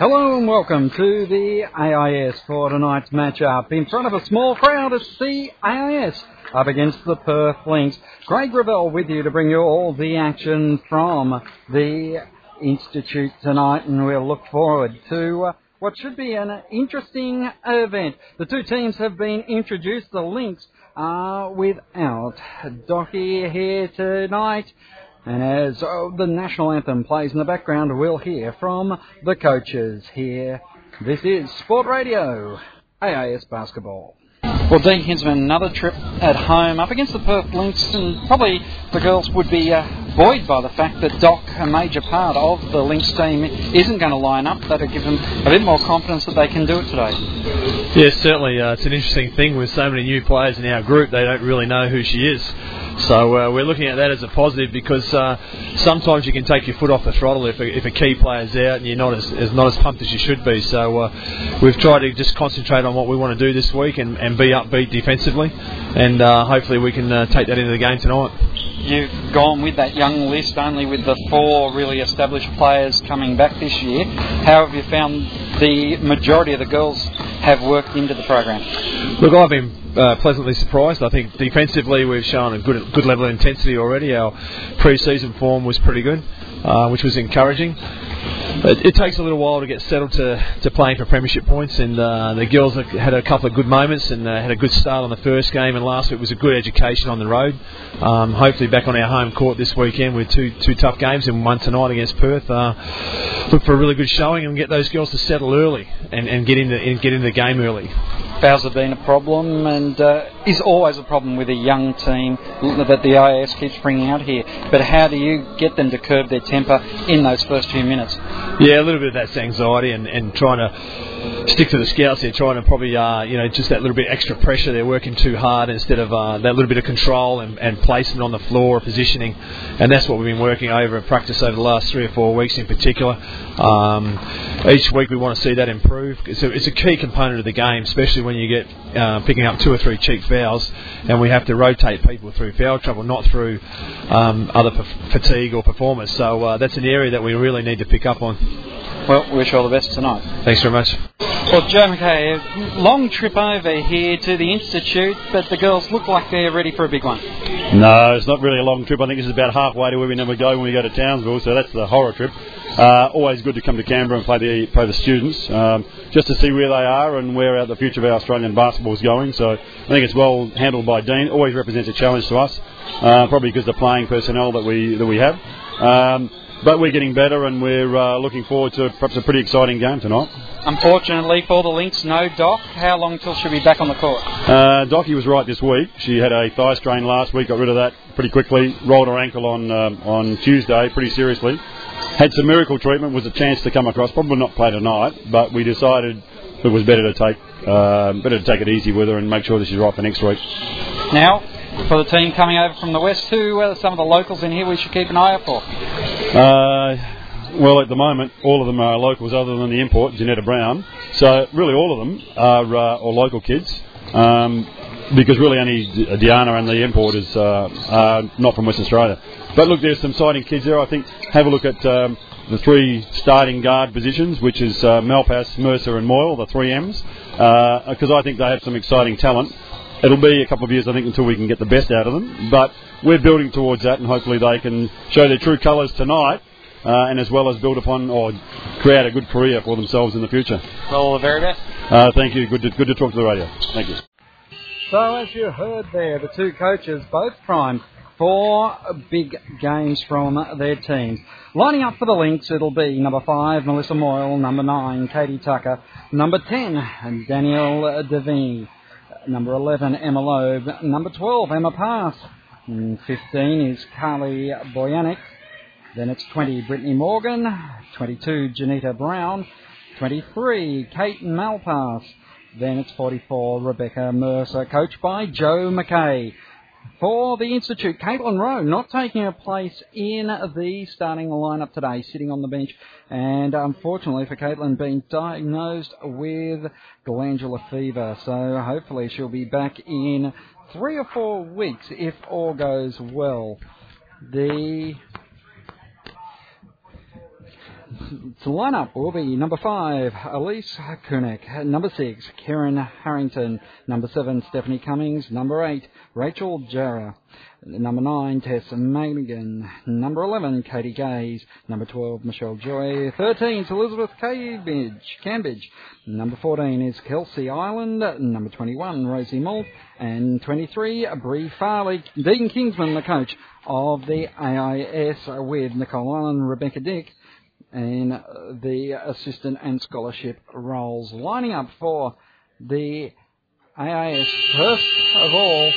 Hello and welcome to the AIS for tonight's matchup. In front of a small crowd, it's the AIS up against the Perth Lynx. Craig Revell with you to bring you all the action from the Institute tonight, and we'll look forward to uh, what should be an interesting event. The two teams have been introduced. The Lynx are without Docky here tonight. And as oh, the national anthem plays in the background, we'll hear from the coaches here. This is Sport Radio, AIS Basketball. Well, Dean Kinsman, another trip at home up against the Perth Lynx, and probably the girls would be uh, buoyed by the fact that Doc, a major part of the Lynx team, isn't going to line up. That'll give them a bit more confidence that they can do it today. Yes, certainly. Uh, it's an interesting thing with so many new players in our group, they don't really know who she is. So uh, we're looking at that as a positive because uh, sometimes you can take your foot off the throttle if a, if a key player's out and you're not as, as not as pumped as you should be. So uh, we've tried to just concentrate on what we want to do this week and, and be upbeat defensively, and uh, hopefully we can uh, take that into the game tonight. You've gone with that young list only with the four really established players coming back this year. How have you found the majority of the girls have worked into the program? Look, I've been uh, pleasantly surprised. I think defensively we've shown a good good level of intensity already. Our pre-season form was pretty good, uh, which was encouraging. It, it, takes a little while to get settled to, to playing for premiership points, and uh, the girls had a couple of good moments and uh, had a good start on the first game, and last week was a good education on the road. Um, hopefully back on our home court this weekend with two two tough games and one tonight against Perth. Uh, look for a really good showing and get those girls to settle early and, and get into and get into the game early. Fouls have been a problem and uh, is always a problem with a young team that the AIS keeps bringing out here. But how do you get them to curb their temper in those first few minutes? Yeah, a little bit of that's anxiety and, and trying to stick to the scouts. They're trying to probably, uh, you know, just that little bit extra pressure. They're working too hard instead of uh, that little bit of control and, and placement on the floor, positioning. And that's what we've been working over in practice over the last three or four weeks in particular. Um, each week we want to see that improve. It's a, it's a key component of the game, especially when you get uh, picking up two or three cheap fouls and we have to rotate people through foul trouble, not through um, other p- fatigue or performance. So uh, that's an area that we really need to pick up on. Well, wish you all the best tonight. Thanks very much. Well, Joe McKay, long trip over here to the Institute, but the girls look like they're ready for a big one. No, it's not really a long trip. I think this is about halfway to where we never go when we go to Townsville, so that's the horror trip. Uh, always good to come to Canberra and play the play the students, um, just to see where they are and where the future of our Australian basketball is going. So I think it's well handled by Dean. Always represents a challenge to us, uh, probably because of the playing personnel that we that we have. Um, but we're getting better and we're uh, looking forward to perhaps a pretty exciting game tonight. Unfortunately for the Lynx, no Doc. How long till she'll be back on the court? Uh, Docky was right this week. She had a thigh strain last week, got rid of that pretty quickly, rolled her ankle on uh, on Tuesday pretty seriously. Had some miracle treatment, was a chance to come across. Probably not play tonight, but we decided it was better to take uh, better to take it easy with her and make sure that she's right for next week. Now, for the team coming over from the west, who are some of the locals in here we should keep an eye out for? Uh, well, at the moment, all of them are locals other than the import, Janetta Brown. So, really, all of them are, uh, are local kids. Um, because really only Diana and the importers uh, are not from Western Australia. But look, there's some exciting kids there. I think have a look at um, the three starting guard positions, which is uh, Malpass, Mercer, and Moyle, the three M's, because uh, I think they have some exciting talent. It'll be a couple of years, I think, until we can get the best out of them. But we're building towards that, and hopefully they can show their true colours tonight. Uh, and as well as build upon or create a good career for themselves in the future. Well, all the very best. Uh, thank you. Good to, good to talk to the radio. Thank you. So, as you heard there, the two coaches both primed for big games from their teams. Lining up for the Lynx, it'll be number five, Melissa Moyle, number nine, Katie Tucker, number ten, Danielle Devine, number 11, Emma Loeb, number 12, Emma Pass, 15 is Carly Boyanek, then it's 20, Brittany Morgan, 22, Janita Brown, 23, Kate Malpass, then it's 44, Rebecca Mercer, coached by Joe McKay. For the Institute, Caitlin Rowe not taking a place in the starting lineup today, sitting on the bench. And unfortunately for Caitlin, being diagnosed with glandular fever. So hopefully she'll be back in three or four weeks if all goes well. The to line up will be number five, Alice Kunek. Number six, Karen Harrington. Number seven, Stephanie Cummings. Number eight, Rachel Jarry. Number nine, Tess Madigan. Number 11, Katie Gaze. Number 12, Michelle Joy. 13 Elizabeth Cambridge. Cambridge. Number 14 is Kelsey Island. Number 21, Rosie Moult. And 23, Bree Farley. Dean Kinsman, the coach of the AIS with Nicole Island, Rebecca Dick in the assistant and scholarship roles. Lining up for the AIS, first of all,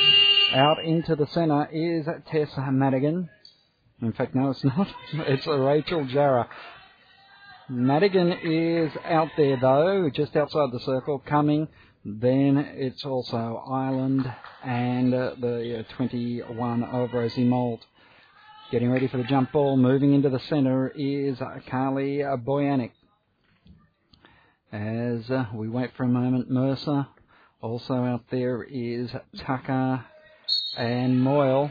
out into the centre is Tess Madigan. In fact, no, it's not. It's Rachel Jarry. Madigan is out there though, just outside the circle, coming. Then it's also Ireland and uh, the 21 of Rosie Moult. Getting ready for the jump ball, moving into the centre is Carly Boyanik. As uh, we wait for a moment, Mercer. Also out there is Tucker and Moyle.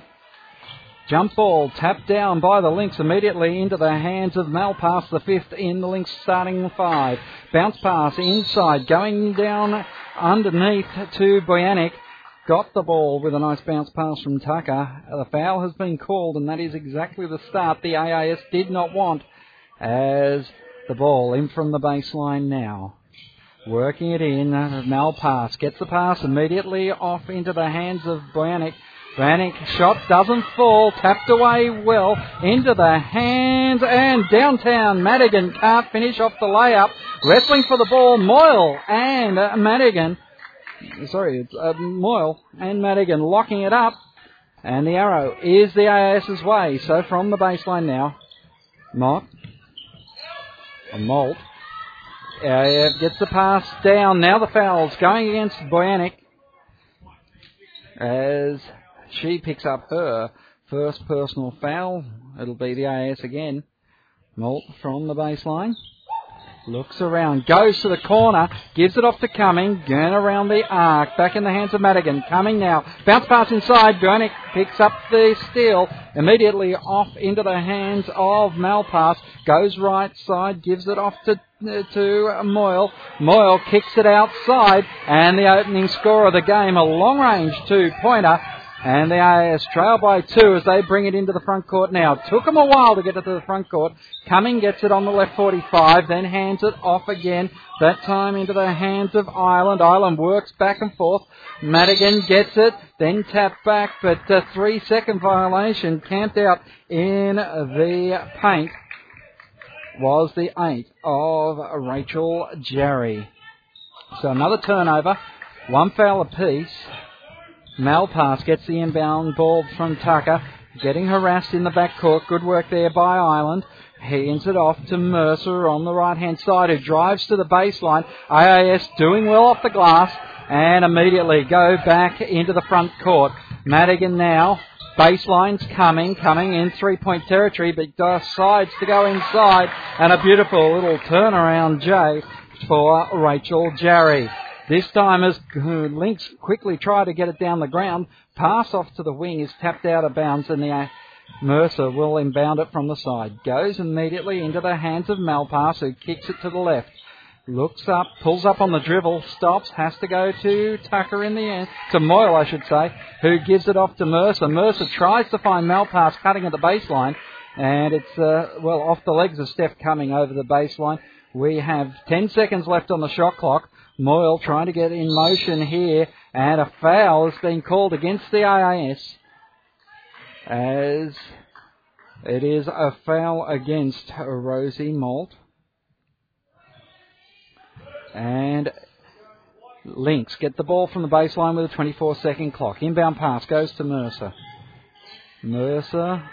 Jump ball tapped down by the Lynx immediately into the hands of Malpass, the fifth in the Lynx starting five. Bounce pass inside, going down underneath to Boyanik. Got the ball with a nice bounce pass from Tucker. The foul has been called, and that is exactly the start the AIS did not want. As the ball in from the baseline now. Working it in, Malpass gets the pass immediately off into the hands of Boyanik. Vanek shot doesn't fall, tapped away well into the hands and downtown Madigan can't finish off the layup. Wrestling for the ball, Moyle and Madigan. Sorry, it's uh, Moyle and Madigan locking it up. And the arrow is the AIS's way. So from the baseline now, Mott, Malt, uh, gets the pass down. Now the foul's going against Boyanik as she picks up her first personal foul. It'll be the AIS again. Malt from the baseline. Looks around, goes to the corner, gives it off to Cumming, Gurn around the arc, back in the hands of Madigan. Cumming now, bounce pass inside, Bernick picks up the steal, immediately off into the hands of Malpass, goes right side, gives it off to uh, to Moyle. Moyle kicks it outside, and the opening score of the game, a long range two pointer and the AIS trail by two as they bring it into the front court now. Took them a while to get it to the front court. Cumming gets it on the left 45, then hands it off again. That time into the hands of Ireland. Ireland works back and forth. Madigan gets it, then tap back, but uh, a three second violation camped out in the paint was the eight of Rachel Jarry. So another turnover, one foul apiece. Malpass gets the inbound ball from Tucker, getting harassed in the backcourt. Good work there by Ireland. Hands it off to Mercer on the right hand side, who drives to the baseline. AIS doing well off the glass and immediately go back into the front court. Madigan now. Baseline's coming, coming in three point territory, but decides to go inside. And a beautiful little turnaround, Jay, for Rachel Jarry. This time as Lynx quickly try to get it down the ground, pass off to the wing is tapped out of bounds and the Mercer will inbound it from the side. Goes immediately into the hands of Malpass who kicks it to the left. Looks up, pulls up on the dribble, stops, has to go to Tucker in the end, to Moyle I should say, who gives it off to Mercer. Mercer tries to find Malpass cutting at the baseline, and it's, uh, well, off the legs of Steph coming over the baseline. We have 10 seconds left on the shot clock. Moyle trying to get in motion here, and a foul has been called against the AIS as it is a foul against Rosie Moult. And Lynx get the ball from the baseline with a 24 second clock. Inbound pass goes to Mercer. Mercer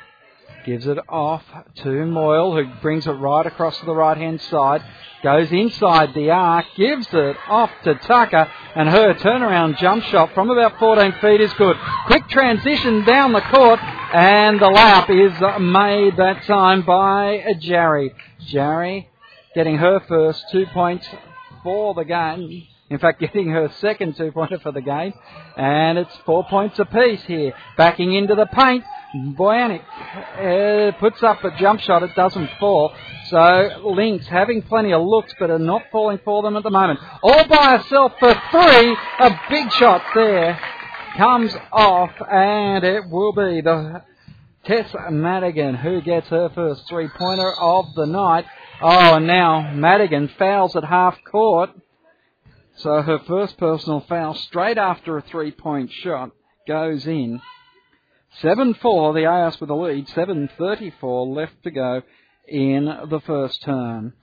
Gives it off to Moyle, who brings it right across to the right hand side. Goes inside the arc, gives it off to Tucker, and her turnaround jump shot from about 14 feet is good. Quick transition down the court, and the lap is made that time by Jerry. Jarry getting her first two points for the game. In fact, getting her second two pointer for the game. And it's four points apiece here. Backing into the paint. Boyanik uh, puts up a jump shot. It doesn't fall. So Lynx having plenty of looks, but are not falling for them at the moment. All by herself for three. A big shot there comes off, and it will be the Tess Madigan who gets her first three-pointer of the night. Oh, and now Madigan fouls at half court. So her first personal foul straight after a three-point shot goes in. 7-4, the AIS with the lead. 7.34 left to go in the first term.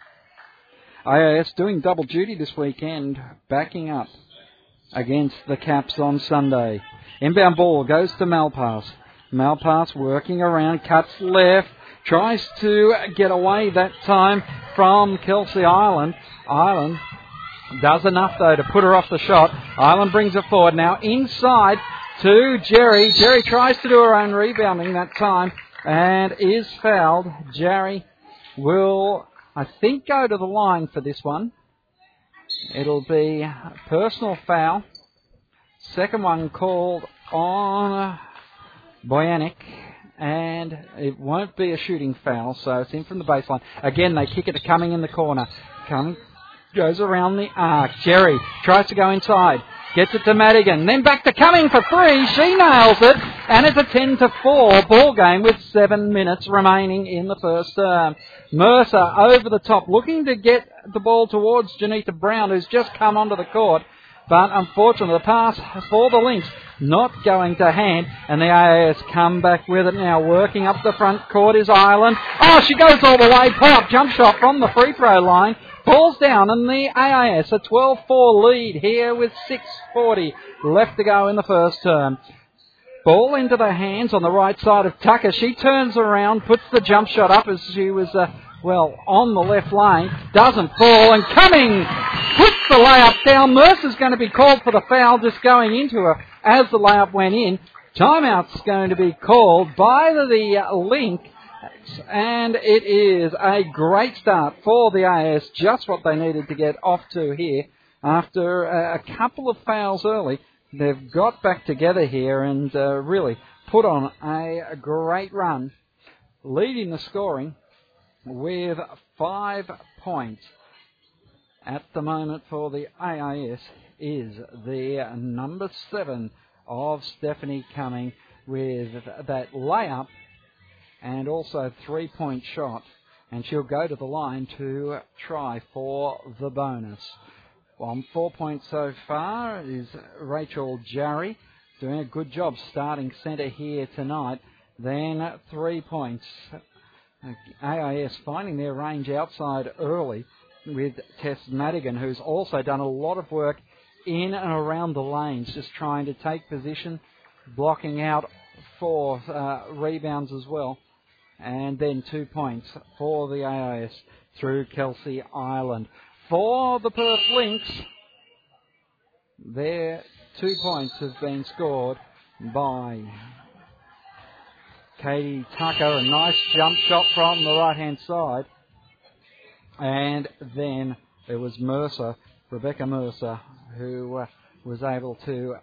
AIS doing double duty this weekend, backing up against the Caps on Sunday. Inbound ball goes to Malpass. Malpass working around, cuts left, tries to get away that time from Kelsey Island. Island does enough though to put her off the shot. Island brings it forward now inside to Jarry. Jarry tries to do her own rebounding that time and is fouled. Jarry will, I think, go to the line for this one. It'll be a personal foul. Second one called on Boyanik, and it won't be a shooting foul, so it's in from the baseline. Again, they kick it to Cumming in the corner. Cumming goes around the arc. Jarry tries to go inside. Gets it to Madigan. Then back to Cumming for three. She nails it. And it's a 10 to 4 ball game with seven minutes remaining in the first term. Mercer over the top looking to get the ball towards Janita Brown who's just come onto the court. But unfortunately the pass for the Lynx not going to hand and the AIS come back with it now. Working up the front court is Ireland. Oh, she goes all the way. Pop jump shot from the free throw line. Falls down and the AIS a 12-4 lead here with 6.40 left to go in the first term. Ball into the hands on the right side of Tucker. She turns around, puts the jump shot up as she was, uh, well, on the left lane. Doesn't fall and Cumming puts the layup down. Mercer's going to be called for the foul just going into her as the layup went in. Timeout's going to be called by the Lynx and it is a great start for the AIS, just what they needed to get off to here. After a couple of fouls early, they've got back together here and uh, really put on a great run, leading the scoring with five points at the moment for the AIS is the number seven of Stephanie Cumming with that layup and also three point shot. And she'll go to the line to try for the bonus. On four points so far is Rachel Jarry doing a good job starting centre here tonight. Then three points. AIS finding their range outside early with Tess Madigan, who's also done a lot of work in and around the lanes, just trying to take position, blocking out for uh, rebounds as well and then two points for the AIS through Kelsey Island. For the Perth Lynx, their two points have been scored by Katie Tucker. A nice jump shot from the right hand side. And then there was Mercer, Rebecca Mercer, who uh, was able to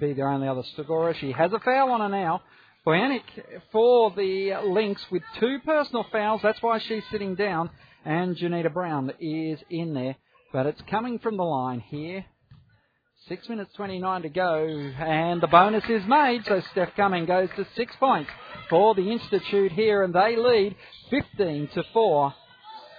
be their only other scorer. She has a foul on her now. Boyanik for the Lynx with two personal fouls. That's why she's sitting down. And Janita Brown is in there. But it's coming from the line here. Six minutes 29 to go. And the bonus is made. So Steph Cumming goes to six points for the Institute here. And they lead 15 to 4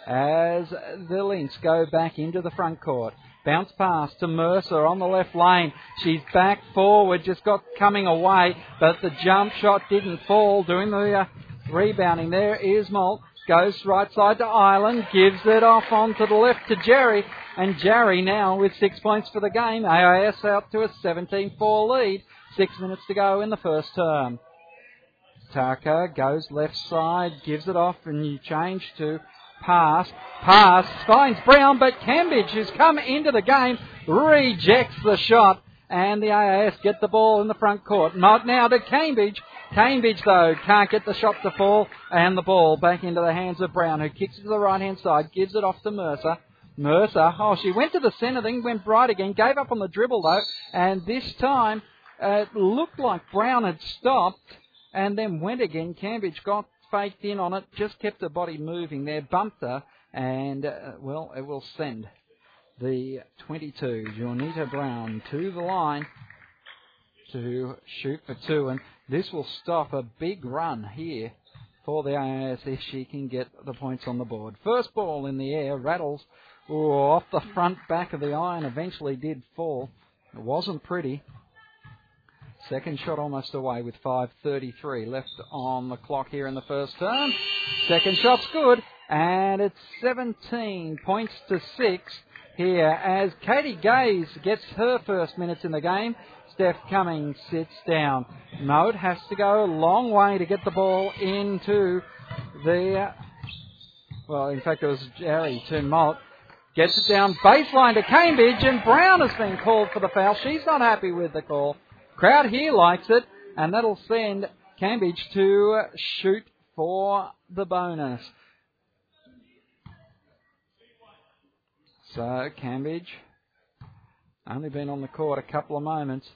as the Lynx go back into the front court. Bounce pass to Mercer on the left lane. She's back forward, just got coming away, but the jump shot didn't fall. Doing the uh, rebounding there is Moult. Goes right side to Island, gives it off onto the left to Jarry, and Jarry now with six points for the game. AIS out to a 17-4 lead. Six minutes to go in the first term. Tucker goes left side, gives it off, and you change to pass, pass, finds Brown, but Cambridge, has come into the game, rejects the shot, and the AIS get the ball in the front court. Not now to Cambridge. Cambridge, though, can't get the shot to fall, and the ball back into the hands of Brown, who kicks it to the right hand side, gives it off to Mercer. Mercer, oh, she went to the centre, then went right again, gave up on the dribble, though, and this time uh, it looked like Brown had stopped and then went again. Cambridge got faked in on it, just kept the body moving there, bumped her, and, uh, well, it will send the 22, Jonita Brown, to the line to shoot for two, and this will stop a big run here for the AIS if she can get the points on the board. First ball in the air, rattles ooh, off the front back of the iron, eventually did fall. It wasn't pretty. Second shot almost away with 5.33 left on the clock here in the first term. Second shot's good, and it's 17 points to 6 here as Katie Gaze gets her first minutes in the game. Steph Cummings sits down. Moult has to go a long way to get the ball into the. Well, in fact, it was Jarry to Moult. Gets it down baseline to Cambridge, and Brown has been called for the foul. She's not happy with the call. Crowd here likes it, and that'll send Cambridge to shoot for the bonus. So, Cambridge only been on the court a couple of moments.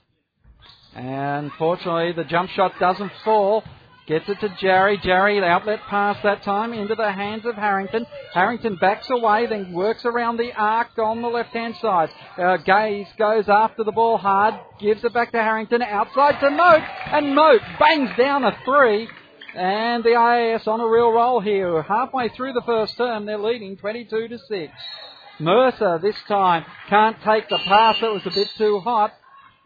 And fortunately, the jump shot doesn't fall. Gets it to Jarry. Jarry, outlet pass that time into the hands of Harrington. Harrington backs away, then works around the arc on the left hand side. Uh, Gaze goes after the ball hard, gives it back to Harrington, outside to Moult, and Moult bangs down a three. And the AIS on a real roll here. Halfway through the first term, they're leading 22 to 6. Mercer this time can't take the pass, it was a bit too hot.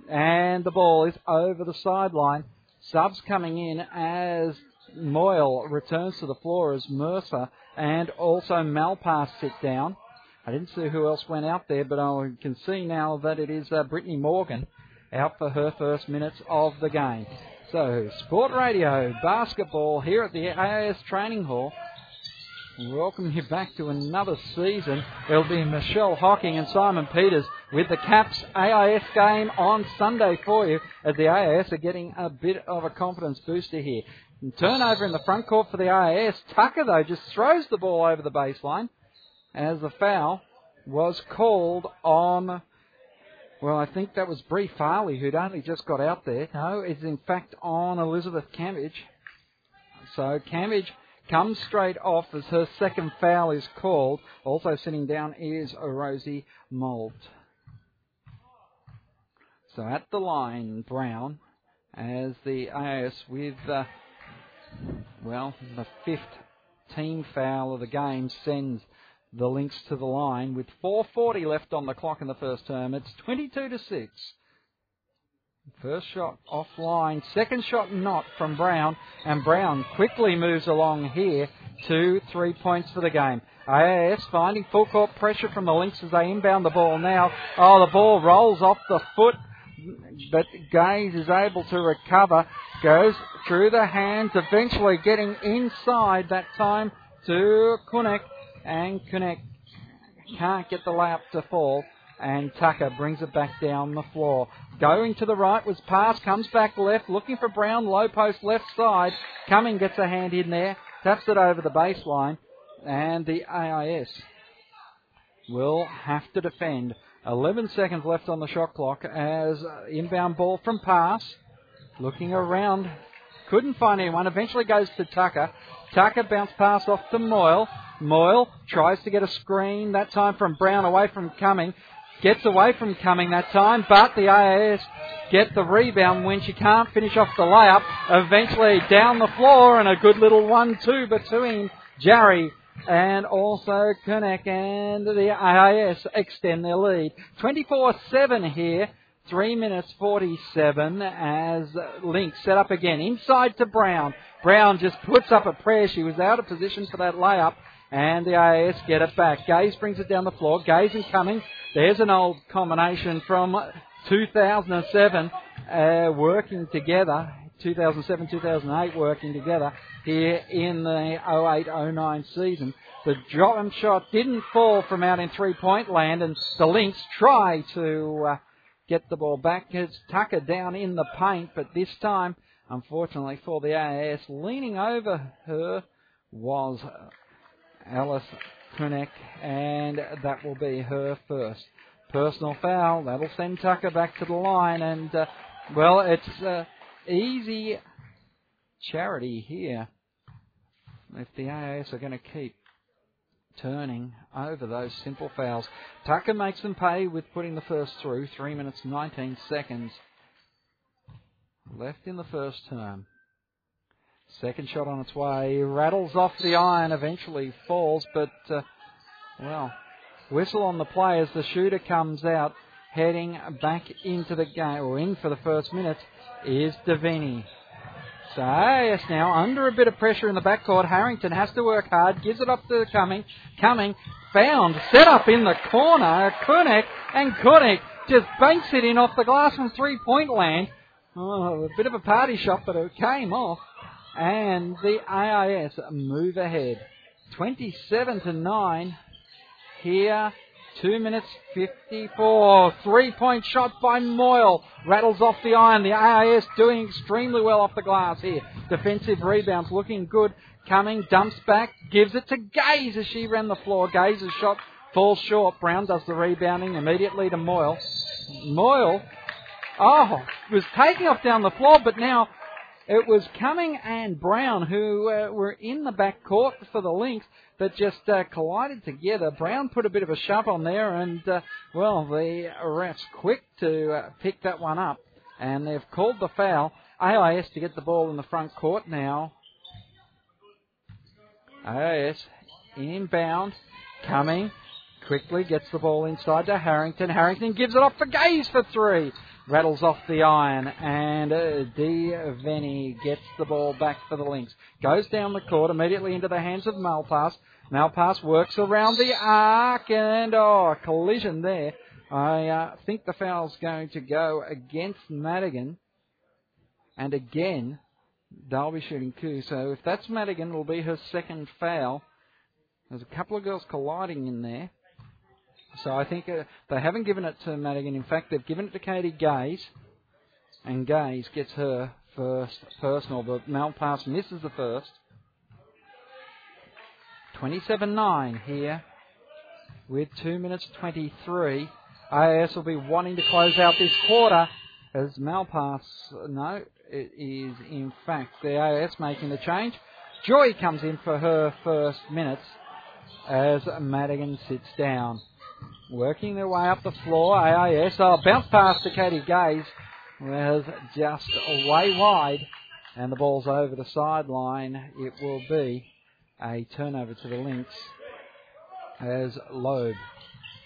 And the ball is over the sideline. Subs coming in as Moyle returns to the floor as Mercer and also Malpass sit down. I didn't see who else went out there, but I can see now that it is uh, Brittany Morgan out for her first minutes of the game. So, Sport Radio basketball here at the AIS Training Hall. Welcome you back to another season. It'll be Michelle Hocking and Simon Peters with the Caps AIS game on Sunday for you as the AIS are getting a bit of a confidence booster here. And turnover in the front court for the AIS. Tucker, though, just throws the ball over the baseline as the foul was called on. Well, I think that was Bree Farley who'd only just got out there. No, it's in fact on Elizabeth Cambridge. So Cambridge comes straight off as her second foul is called. Also sitting down is Rosie Moult. So at the line, Brown, as the AIS with, uh, well, the fifth team foul of the game sends the Lynx to the line with 4.40 left on the clock in the first term. It's 22 to 6. First shot offline, second shot not from Brown, and Brown quickly moves along here to three points for the game. AIS finding full court pressure from the Lynx as they inbound the ball now. Oh, the ball rolls off the foot, but Gaze is able to recover, goes through the hands, eventually getting inside that time to Kunek, and Kunek can't get the layup to fall and Tucker brings it back down the floor. Going to the right was pass, comes back left, looking for Brown, low post left side. Cumming gets a hand in there, taps it over the baseline, and the AIS will have to defend. 11 seconds left on the shot clock as uh, inbound ball from pass. Looking around, couldn't find anyone. Eventually goes to Tucker. Tucker bounce pass off to Moyle. Moyle tries to get a screen, that time from Brown away from Cumming. Gets away from Cumming that time, but the AIS get the rebound when she can't finish off the layup. Eventually down the floor and a good little one-two between Jarry and also Kunek and the AIS extend their lead. 24-7 here. 3 minutes 47 as Lynx set up again. Inside to Brown. Brown just puts up a prayer. She was out of position for that layup. And the AIS get it back. Gaze brings it down the floor. Gaze and Cumming. There's an old combination from 2007 uh, working together. 2007 2008 working together here in the 08 09 season. The jump shot didn't fall from out in three point land, and the Lynx try to uh, get the ball back. It's Tucker down in the paint, but this time, unfortunately for the AIS, leaning over her was Alice Kunek, and that will be her first personal foul. That'll send Tucker back to the line, and uh, well, it's uh, easy charity here if the AIS are going to keep turning over those simple fouls. Tucker makes them pay with putting the first through. 3 minutes 19 seconds left in the first term. Second shot on its way. Rattles off the iron, eventually falls, but, uh, well, whistle on the play as the shooter comes out, heading back into the game, or in for the first minute, is Davini. So yes, now under a bit of pressure in the backcourt. Harrington has to work hard, gives it up to Cumming. Cumming found, set up in the corner. Kunek and Kunek just banks it in off the glass from three point land. Oh, a bit of a party shot, but it came off. And the AIS move ahead. 27 to 9 here. 2 minutes 54. Three point shot by Moyle. Rattles off the iron. The AIS doing extremely well off the glass here. Defensive rebounds looking good. Cumming, dumps back, gives it to Gaze as she ran the floor. Gaze's shot falls short. Brown does the rebounding immediately to Moyle. Moyle, oh, was taking off down the floor, but now it was Cumming and Brown who uh, were in the back court for the Lynx that just uh, collided together. Brown put a bit of a shove on there, and uh, well, the refs quick to uh, pick that one up, and they've called the foul. AIS to get the ball in the front court now. AIS inbound, Cumming quickly gets the ball inside to Harrington. Harrington gives it off for Gaze for three rattles off the iron, and uh. Venny gets the ball back for the Lynx. Goes down the court immediately into the hands of Malpass. Malpass works around the arc, and oh, collision there. I uh, think the foul's going to go against Madigan, and again, be shooting two. So if that's Madigan, it'll be her second foul. There's a couple of girls colliding in there. So I think uh, they haven't given it to Madigan. In fact, they've given it to Katie Gaze, and Gaze gets her first personal, but Malpass misses the first. 27-9 here with 2 minutes 23. AIS will be wanting to close out this quarter as Malpass, no, it is in fact the AIS making the change. Joy comes in for her first minutes as Madigan sits down working their way up the floor. AIS, oh, bounce pass to Katie Gaze was just way wide, and the ball's over the sideline. It will be a turnover to the Lynx as Loeb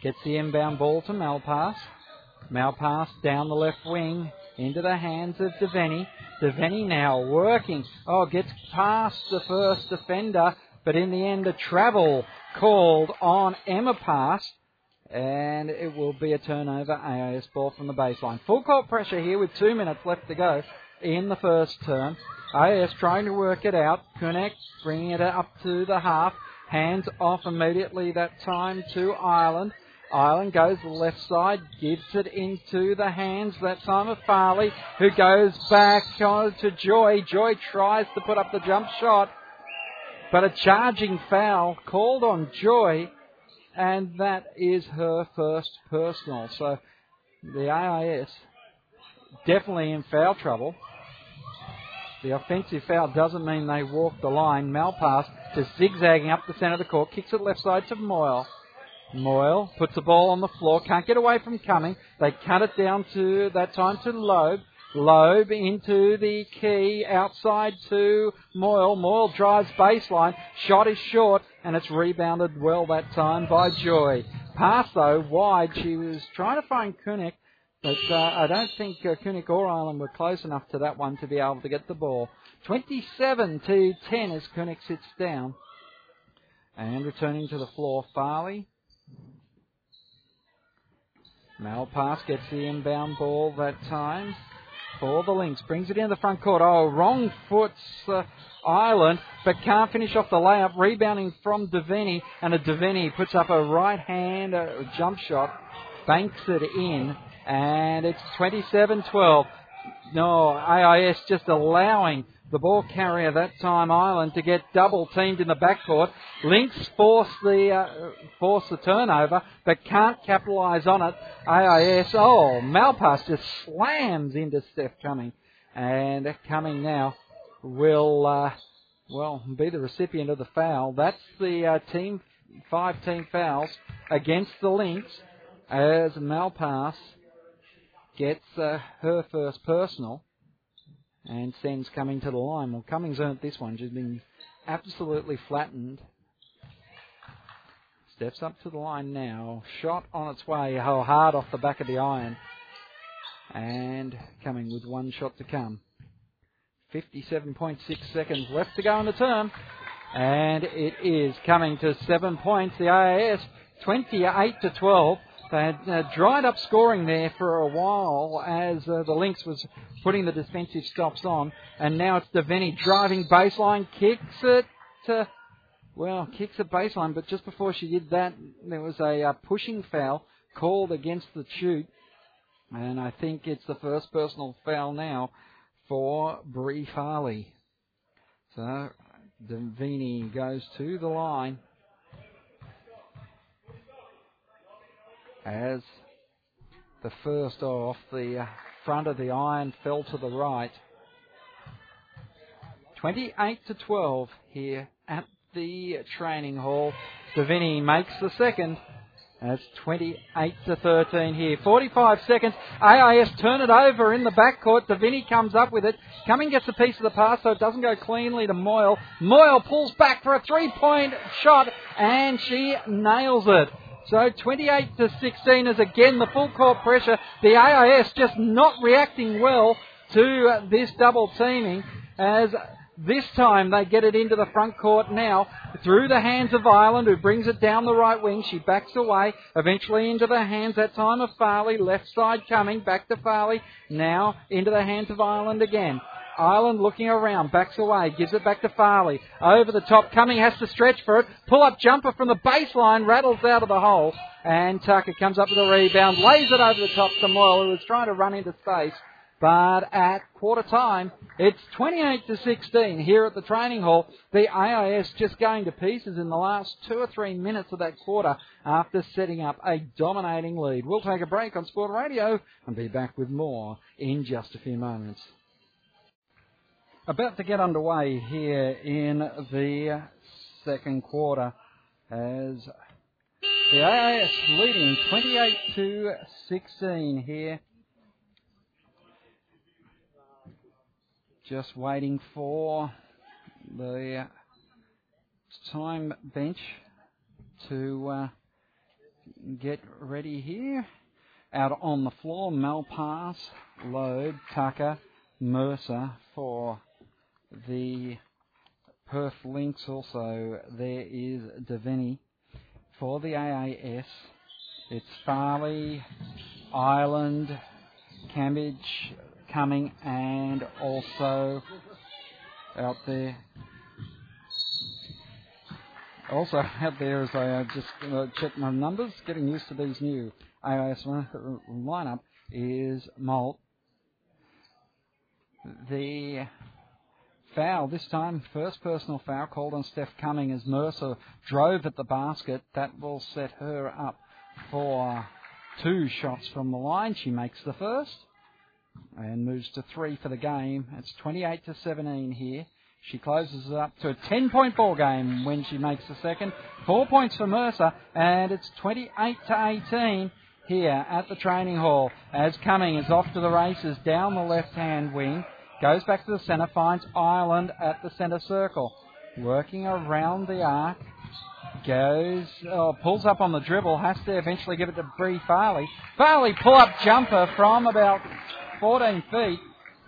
gets the inbound ball to Malpass. Malpass down the left wing into the hands of Devaney. Devaney now working. Oh, gets past the first defender, but in the end, a travel called on Emma Pass and it will be a turnover AIS ball from the baseline. Full court pressure here with two minutes left to go in the first term. AIS trying to work it out. Connect bringing it up to the half. Hands off immediately that time to Ireland. Ireland goes left side, gives it into the hands that time of Farley, who goes back to Joy. Joy tries to put up the jump shot, but a charging foul called on Joy and that is her first personal. So the AIS definitely in foul trouble. The offensive foul doesn't mean they walk the line. Malpass just zigzagging up the centre of the court, kicks it left side to Moyle. Moyle puts the ball on the floor, can't get away from Cumming. They cut it down to that time to Loeb. Loeb into the key, outside to Moyle. Moyle drives baseline. Shot is short, and it's rebounded well that time by Joy. Pass though, wide. She was trying to find Kunek, but uh, I don't think uh, Kunek or Ireland were close enough to that one to be able to get the ball. 27 to 10 as Kunek sits down. And returning to the floor, Farley. Malpass gets the inbound ball that time for the Lynx. Brings it in the front court. Oh, wrong foot's uh, Ireland, but can't finish off the layup. Rebounding from Devaney, and a Devaney puts up a right hand uh, jump shot, banks it in, and it's 27 12. No, AIS just allowing the ball carrier that time, Ireland, to get double teamed in the backcourt. Lynx force the uh, force the turnover, but can't capitalise on it. AIS, oh, Malpass just slams into Steph Cumming, and Cumming now will, uh, well, be the recipient of the foul. That's the uh, team, five team fouls against the Lynx as Malpass gets uh, her first personal and sends Cumming to the line. Well, Cummings earned this one. She's been absolutely flattened. Steps up to the line now. Shot on its way. Hard off the back of the iron. And Cumming with one shot to come. 57.6 seconds left to go in the term. And it is coming to seven points. The AIS 28 to 12. They had uh, dried up scoring there for a while as uh, the Lynx was putting the defensive stops on. And now it's Devaney driving baseline, kicks it. Well, kicks a baseline, but just before she did that, there was a uh, pushing foul called against the shoot. And I think it's the first personal foul now for Bree Farley. So Devaney goes to the line. As the first off the front of the iron fell to the right. 28 to 12 here at the training hall. Devaney makes the second. That's 28 to 13 here. 45 seconds. AIS turn it over in the backcourt. Devaney comes up with it. Cumming gets a piece of the pass so it doesn't go cleanly to Moyle. Moyle pulls back for a three point shot and she nails it. So 28 to 16 is again the full court pressure. The AIS just not reacting well to this double teaming as this time they get it into the front court now through the hands of Ireland who brings it down the right wing. She backs away, eventually into the hands that time of Farley. Left side coming, back to Farley. Now into the hands of Ireland again. Ireland looking around, backs away, gives it back to Farley. Over the top, Cumming has to stretch for it. Pull up jumper from the baseline, rattles out of the hole. And Tucker comes up with a rebound, lays it over the top to Moyle, who was trying to run into space. But at quarter time, it's 28 to 16 here at the training hall. The AIS just going to pieces in the last two or three minutes of that quarter after setting up a dominating lead. We'll take a break on Sport Radio and be back with more in just a few moments about to get underway here in the second quarter as the AIS leading 28 to 16 here. Just waiting for the time bench to uh, get ready here. Out on the floor, Malpass, Loeb, Tucker, Mercer for the Perth Lynx also, there is Devaney. For the AIS, it's Farley, Ireland, Cambridge coming, and also out there. Also out there as I uh, just uh, check my numbers, getting used to these new AIS lineup is Malt. The foul this time. First personal foul called on Steph Cumming as Mercer drove at the basket. That will set her up for two shots from the line. She makes the first and moves to three for the game. It's 28 to 17 here. She closes it up to a 10 point ball game when she makes the second. Four points for Mercer, and it's 28 to 18 here at the training hall as Cumming is off to the races down the left hand wing. Goes back to the centre, finds Ireland at the centre circle. Working around the arc. Goes, oh, pulls up on the dribble, has to eventually give it to Bree Farley. Farley pull up jumper from about 14 feet,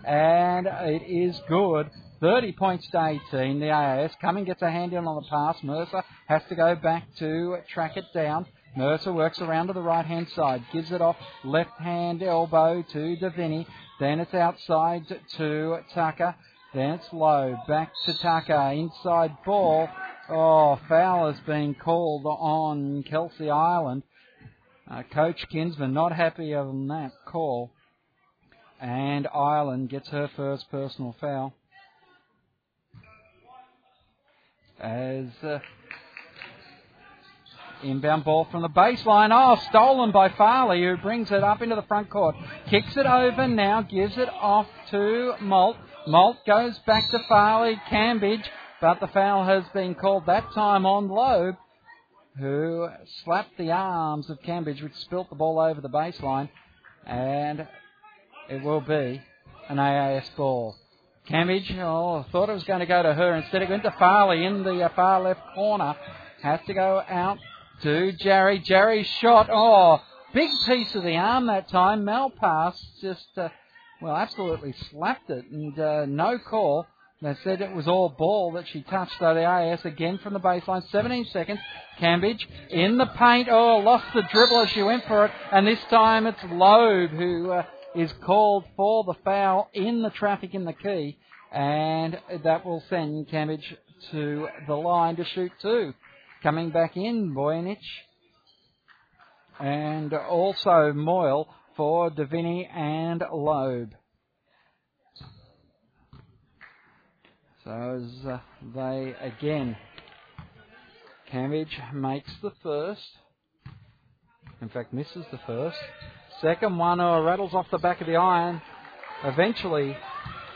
and it is good. 30 points to 18. The AIS Cumming gets a hand in on the pass. Mercer has to go back to track it down. Mercer works around to the right hand side, gives it off left hand elbow to Devaney. Then it's outside to Tucker. Then it's low. Back to Tucker. Inside ball. Oh, foul has been called on Kelsey Ireland. Uh, Coach Kinsman not happy on that call. And Ireland gets her first personal foul. As uh, Inbound ball from the baseline. Oh, stolen by Farley, who brings it up into the front court. Kicks it over now, gives it off to Malt. Malt goes back to Farley, Cambridge, but the foul has been called that time on Loeb, who slapped the arms of Cambridge, which spilt the ball over the baseline, and it will be an AIS ball. Cambridge, oh, thought it was going to go to her. Instead, it went to Farley in the far left corner. Has to go out to Jarry. Jarry's shot. Oh, big piece of the arm that time. Malpass just, uh, well, absolutely slapped it, and uh, no call. They said it was all ball that she touched, though the AIS again from the baseline. 17 seconds. Cambridge in the paint. Oh, lost the dribble as she went for it. And this time it's Loeb who uh, is called for the foul in the traffic in the key. And that will send Cambridge to the line to shoot two. Coming back in, Voynich. And also Moyle for Davini and Loeb. So as uh, they again, Cambridge makes the first. In fact, misses the first. Second one, oh, rattles off the back of the iron. Eventually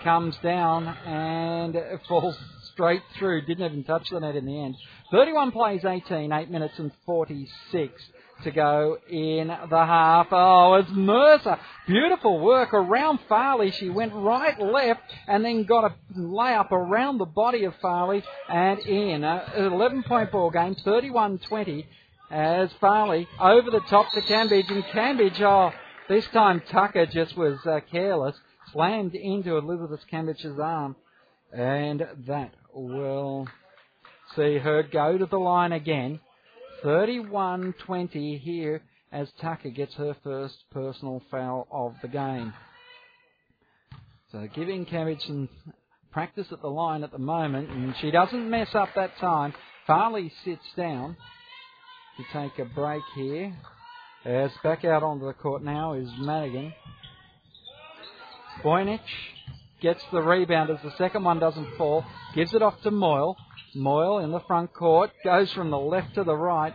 comes down and falls straight through. Didn't even touch the net in the end. 31 plays 18, 8 minutes and 46 to go in the half. Oh, it's Mercer. Beautiful work around Farley. She went right, left, and then got a layup around the body of Farley and in. Uh, 11 point ball game, 31 20, as Farley over the top to Cambridge. And Cambridge, oh, this time Tucker just was uh, careless, slammed into Elizabeth Cambridge's arm, and that will see her go to the line again. 31 20 here as Tucker gets her first personal foul of the game. So giving Cambridge some practice at the line at the moment, and she doesn't mess up that time. Farley sits down to take a break here. As back out onto the court now is Madigan. Voynich gets the rebound as the second one doesn't fall, gives it off to Moyle. Moyle in the front court goes from the left to the right.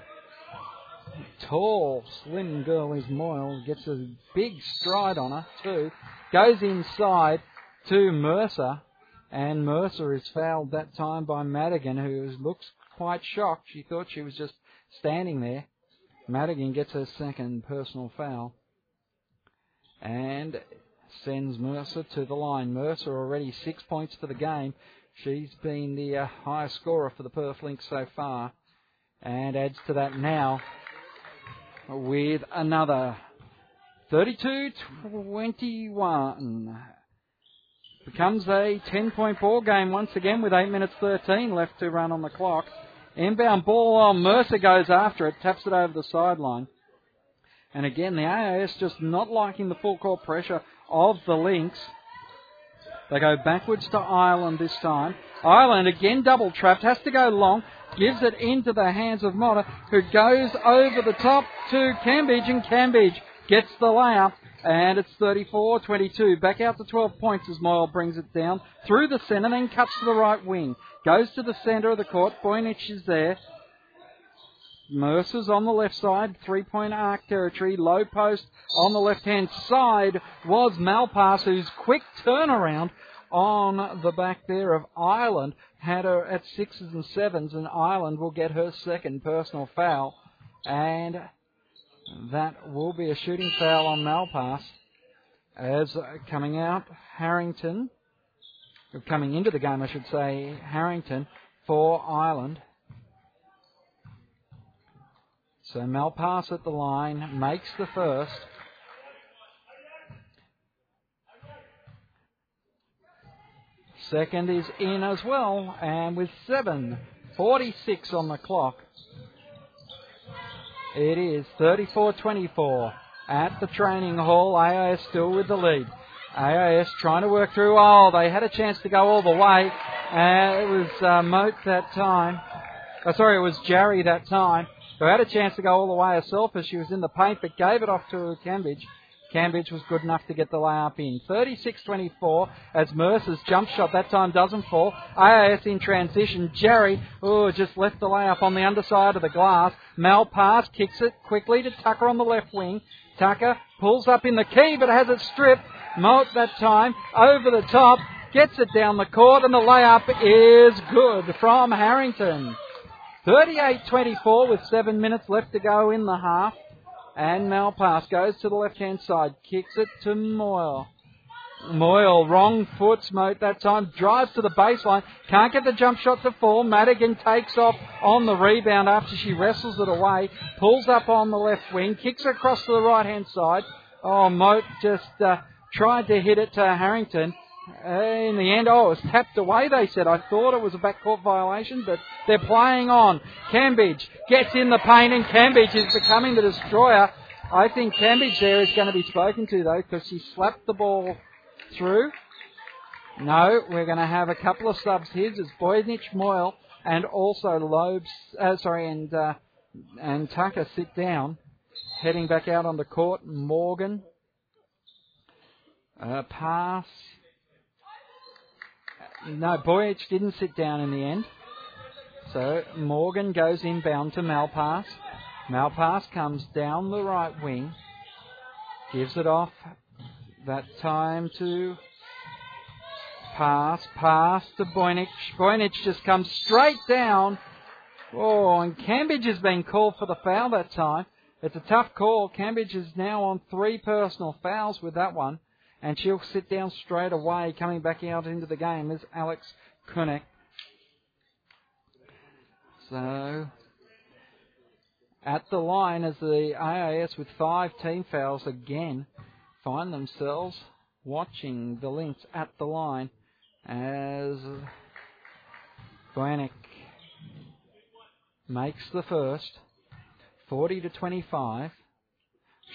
Tall, slim girl is Moyle. Gets a big stride on her, too. Goes inside to Mercer. And Mercer is fouled that time by Madigan, who looks quite shocked. She thought she was just standing there. Madigan gets her second personal foul. And sends Mercer to the line. Mercer already six points for the game. She's been the uh, highest scorer for the Perth Lynx so far and adds to that now with another 32 21. Becomes a 10 point ball game once again with 8 minutes 13 left to run on the clock. Inbound ball, oh, Mercer goes after it, taps it over the sideline. And again, the AIS just not liking the full court pressure of the Lynx. They go backwards to Ireland this time. Ireland again double trapped, has to go long, gives it into the hands of Motta, who goes over the top to Cambridge, and Cambridge gets the layup. And it's 34 22. Back out to 12 points as Moyle brings it down through the centre, then cuts to the right wing. Goes to the centre of the court. Boynich is there. Mercer's on the left side, three point arc territory, low post on the left hand side was Malpass, whose quick turnaround on the back there of Ireland had her at sixes and sevens, and Ireland will get her second personal foul, and that will be a shooting foul on Malpass. As coming out, Harrington, coming into the game, I should say, Harrington for Ireland. So Malpass at the line makes the first. Second is in as well, and with 7.46 on the clock, it is 34 24 at the training hall. AIS still with the lead. AIS trying to work through. Oh, they had a chance to go all the way. Uh, it was uh, Moult that time. Oh, sorry, it was Jarry that time who had a chance to go all the way herself as she was in the paint, but gave it off to Cambridge. Cambridge was good enough to get the layup in. 36-24 as Mercer's jump shot that time doesn't fall. AIS in transition. Jarry, oh, just left the layup on the underside of the glass. Malpass, kicks it quickly to Tucker on the left wing. Tucker pulls up in the key but has it stripped. Moult that time over the top gets it down the court, and the layup is good from Harrington. 38-24 with seven minutes left to go in the half. And Malpass goes to the left-hand side, kicks it to Moyle. Moyle, wrong foot smote that time, drives to the baseline, can't get the jump shot to fall. Madigan takes off on the rebound after she wrestles it away, pulls up on the left wing, kicks it across to the right hand side. Oh, Moult just uh, tried to hit it to Harrington. In the end, oh, it was tapped away, they said. I thought it was a backcourt violation, but they're playing on. Cambridge gets in the paint, and Cambridge is becoming the destroyer. I think Cambridge there is going to be spoken to, though, because she slapped the ball through. No, we're going to have a couple of subs here. It's Boynich, Moyle, and also Lobes, uh, sorry, and, uh, and Tucker sit down. Heading back out on the court, Morgan. Uh, pass. No, Boyich didn't sit down in the end. So Morgan goes inbound to Malpass. Malpass comes down the right wing, gives it off that time to pass, pass to Boynich. Boynich just comes straight down. Oh, and Cambridge has been called for the foul that time. It's a tough call. Cambridge is now on three personal fouls with that one, and she'll sit down straight away. Coming back out into the game is Alice Kunek. So, at the line as the AIS with five team fouls again find themselves watching the Lynx at the line as Brannick makes the first 40 to 25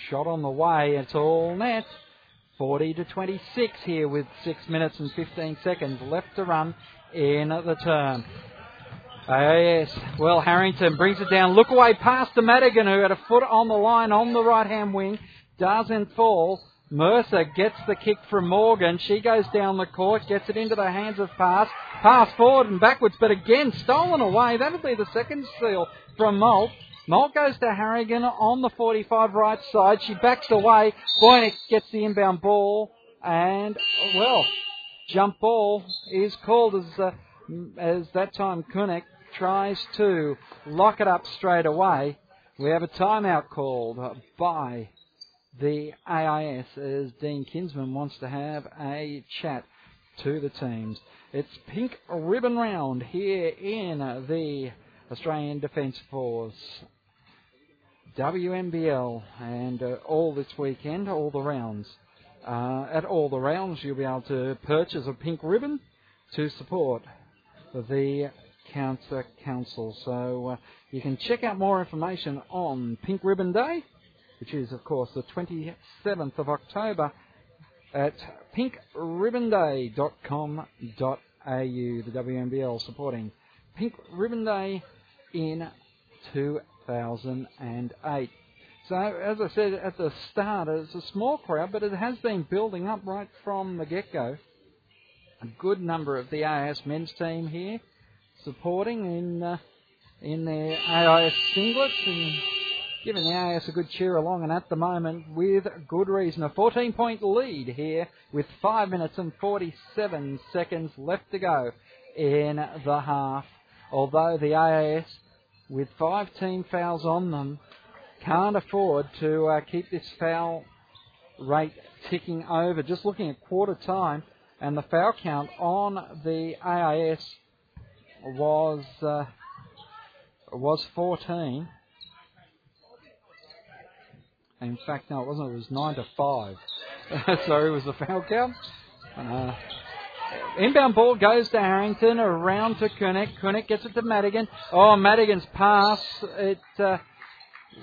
shot on the way it's all net 40 to 26 here with 6 minutes and 15 seconds left to run in the term yes. Well, Harrington brings it down. Look away past the Madigan, who had a foot on the line on the right hand wing. Doesn't fall. Mercer gets the kick from Morgan. She goes down the court, gets it into the hands of Pass. Pass forward and backwards, but again stolen away. That'll be the second steal from Moult. Moult goes to Harrington on the 45 right side. She backs away. Boynick gets the inbound ball, and well, jump ball is called as uh, as that time Kunek tries to lock it up straight away. We have a timeout called by the AIS as Dean Kinsman wants to have a chat to the teams. It's pink ribbon round here in the Australian Defence Force. WNBL and uh, all this weekend, all the rounds. Uh, at all the rounds, you'll be able to purchase a pink ribbon to support the Cancer Council. So uh, you can check out more information on Pink Ribbon Day which is, of course, the 27th of October at pinkribbonday.com.au, the WNBL supporting Pink Ribbon Day in 2008. So, as I said at the start, it's a small crowd, but it has been building up right from the get go. A good number of the AIS men's team here supporting in uh, in their AIS singlets and giving the AIS a good cheer along, and at the moment, with good reason, a 14 point lead here with 5 minutes and 47 seconds left to go in the half. Although the AIS, with five team fouls on them, can't afford to uh, keep this foul rate ticking over. Just looking at quarter time, and the foul count on the AIS was uh, was 14. In fact, no, it wasn't. It was nine to five. Sorry, was the foul count. Uh, inbound ball goes to Harrington, around to Kunek. Kunek gets it to Madigan. Oh, Madigan's pass. It uh,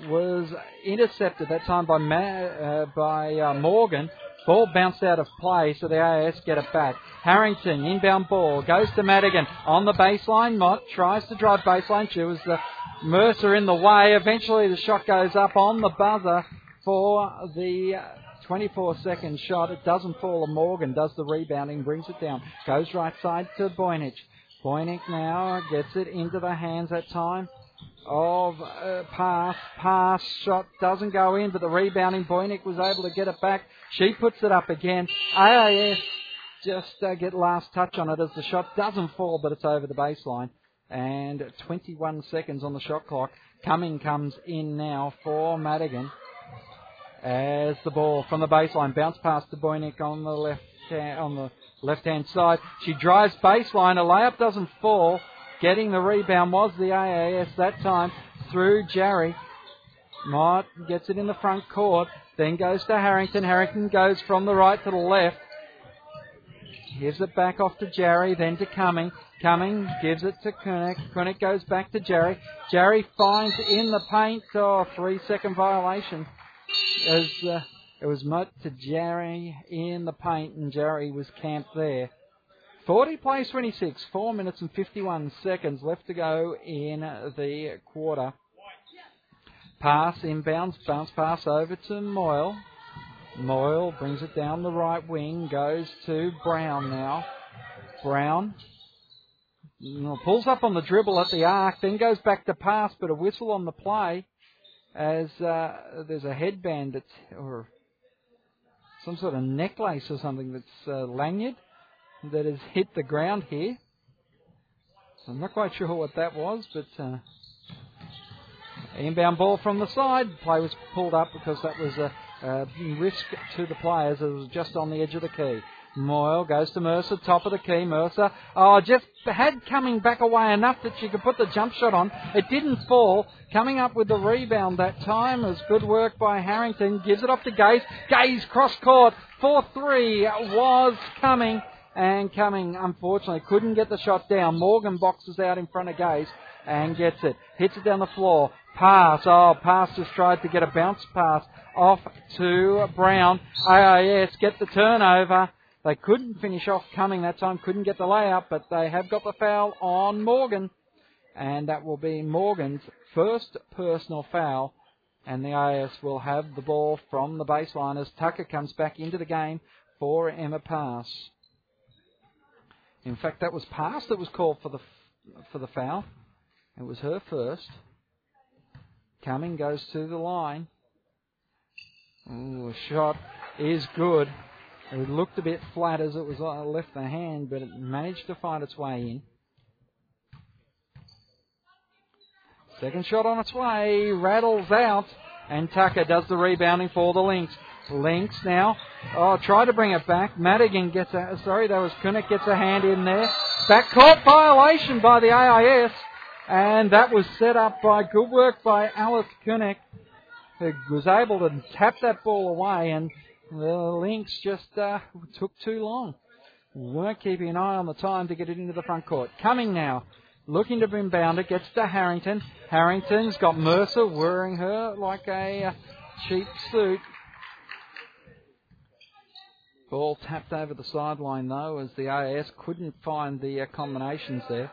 was intercepted that time by Ma- uh, by uh, Morgan. Ball bounced out of play, so the AIS get it back. Harrington, inbound ball, goes to Madigan on the baseline. Moult tries to drive baseline. She was the Mercer in the way. Eventually, the shot goes up on the buzzer for the 24 second shot. It doesn't fall. Morgan does the rebounding, brings it down, goes right side to Boynich. Boynich now gets it into the hands that time of uh, pass, pass, shot doesn't go in, but the rebounding Boynick was able to get it back. She puts it up again. AIS just uh, get last touch on it as the shot doesn't fall, but it's over the baseline. And 21 seconds on the shot clock. Cumming comes in now for Madigan. As the ball from the baseline bounce past to Boynick on the left on the left hand side. She drives baseline. A layup doesn't fall. Getting the rebound was the AIS that time through Jarry. Moult gets it in the front court. Then goes to Harrington. Harrington goes from the right to the left. Gives it back off to Jarry, then to Cumming. Cumming gives it to Kunek. Kunek goes back to Jarry. Jarry finds in the paint. Oh, three second violation. As uh, it was Moult to Jarry in the paint, and Jarry was camped there. 40 plays 26, 4 minutes and 51 seconds left to go in the quarter. Pass inbounds, bounce pass over to Moyle. Moyle brings it down the right wing, goes to Brown now. Brown pulls up on the dribble at the arc, then goes back to pass, but a whistle on the play as uh, there's a headband that's, or some sort of necklace or something that's uh, lanyard that has hit the ground here. I'm not quite sure what that was, but uh, inbound ball from the side. Play was pulled up because that was a, a risk to the players. It was just on the edge of the key. Moyle goes to Mercer, top of the key. Mercer, oh, just had coming back away enough that she could put the jump shot on. It didn't fall. Coming up with the rebound that time was good work by Harrington. Gives it off to Gaze. Gaze cross court. 4 3 was Cumming. And coming, unfortunately, couldn't get the shot down. Morgan boxes out in front of Gaze and gets it. Hits it down the floor. Pass. Oh, pass just tried to get a bounce pass off to Brown. AIS get the turnover they couldn't finish off Cumming that time, couldn't get the layup, but they have got the foul on Morgan. And that will be Morgan's first personal foul. And the AIS will have the ball from the baseline as Tucker comes back into the game for Emma Pass. In fact, that was Pass that was called for the for the foul. It was her first. Cumming goes to the line. Ooh, shot is good. It looked a bit flat as it was uh, left the hand, but it managed to find its way in. Second shot on its way, rattles out, and Tucker does the rebounding for the Lynx. Lynx now. Oh, try to bring it back. Madigan gets a, sorry, that was Kunek gets a hand in there. Back Backcourt violation by the AIS, and that was set up by good work by Alice Kunek, who was able to tap that ball away and the Lynx just uh, took too long. Weren't keeping an eye on the time to get it into the front court. Cumming now, looking to inbound it, gets to Harrington. Harrington's got Mercer wearing her like a uh, cheap suit. Ball tapped over the sideline though, as the AIS couldn't find the uh, combinations there.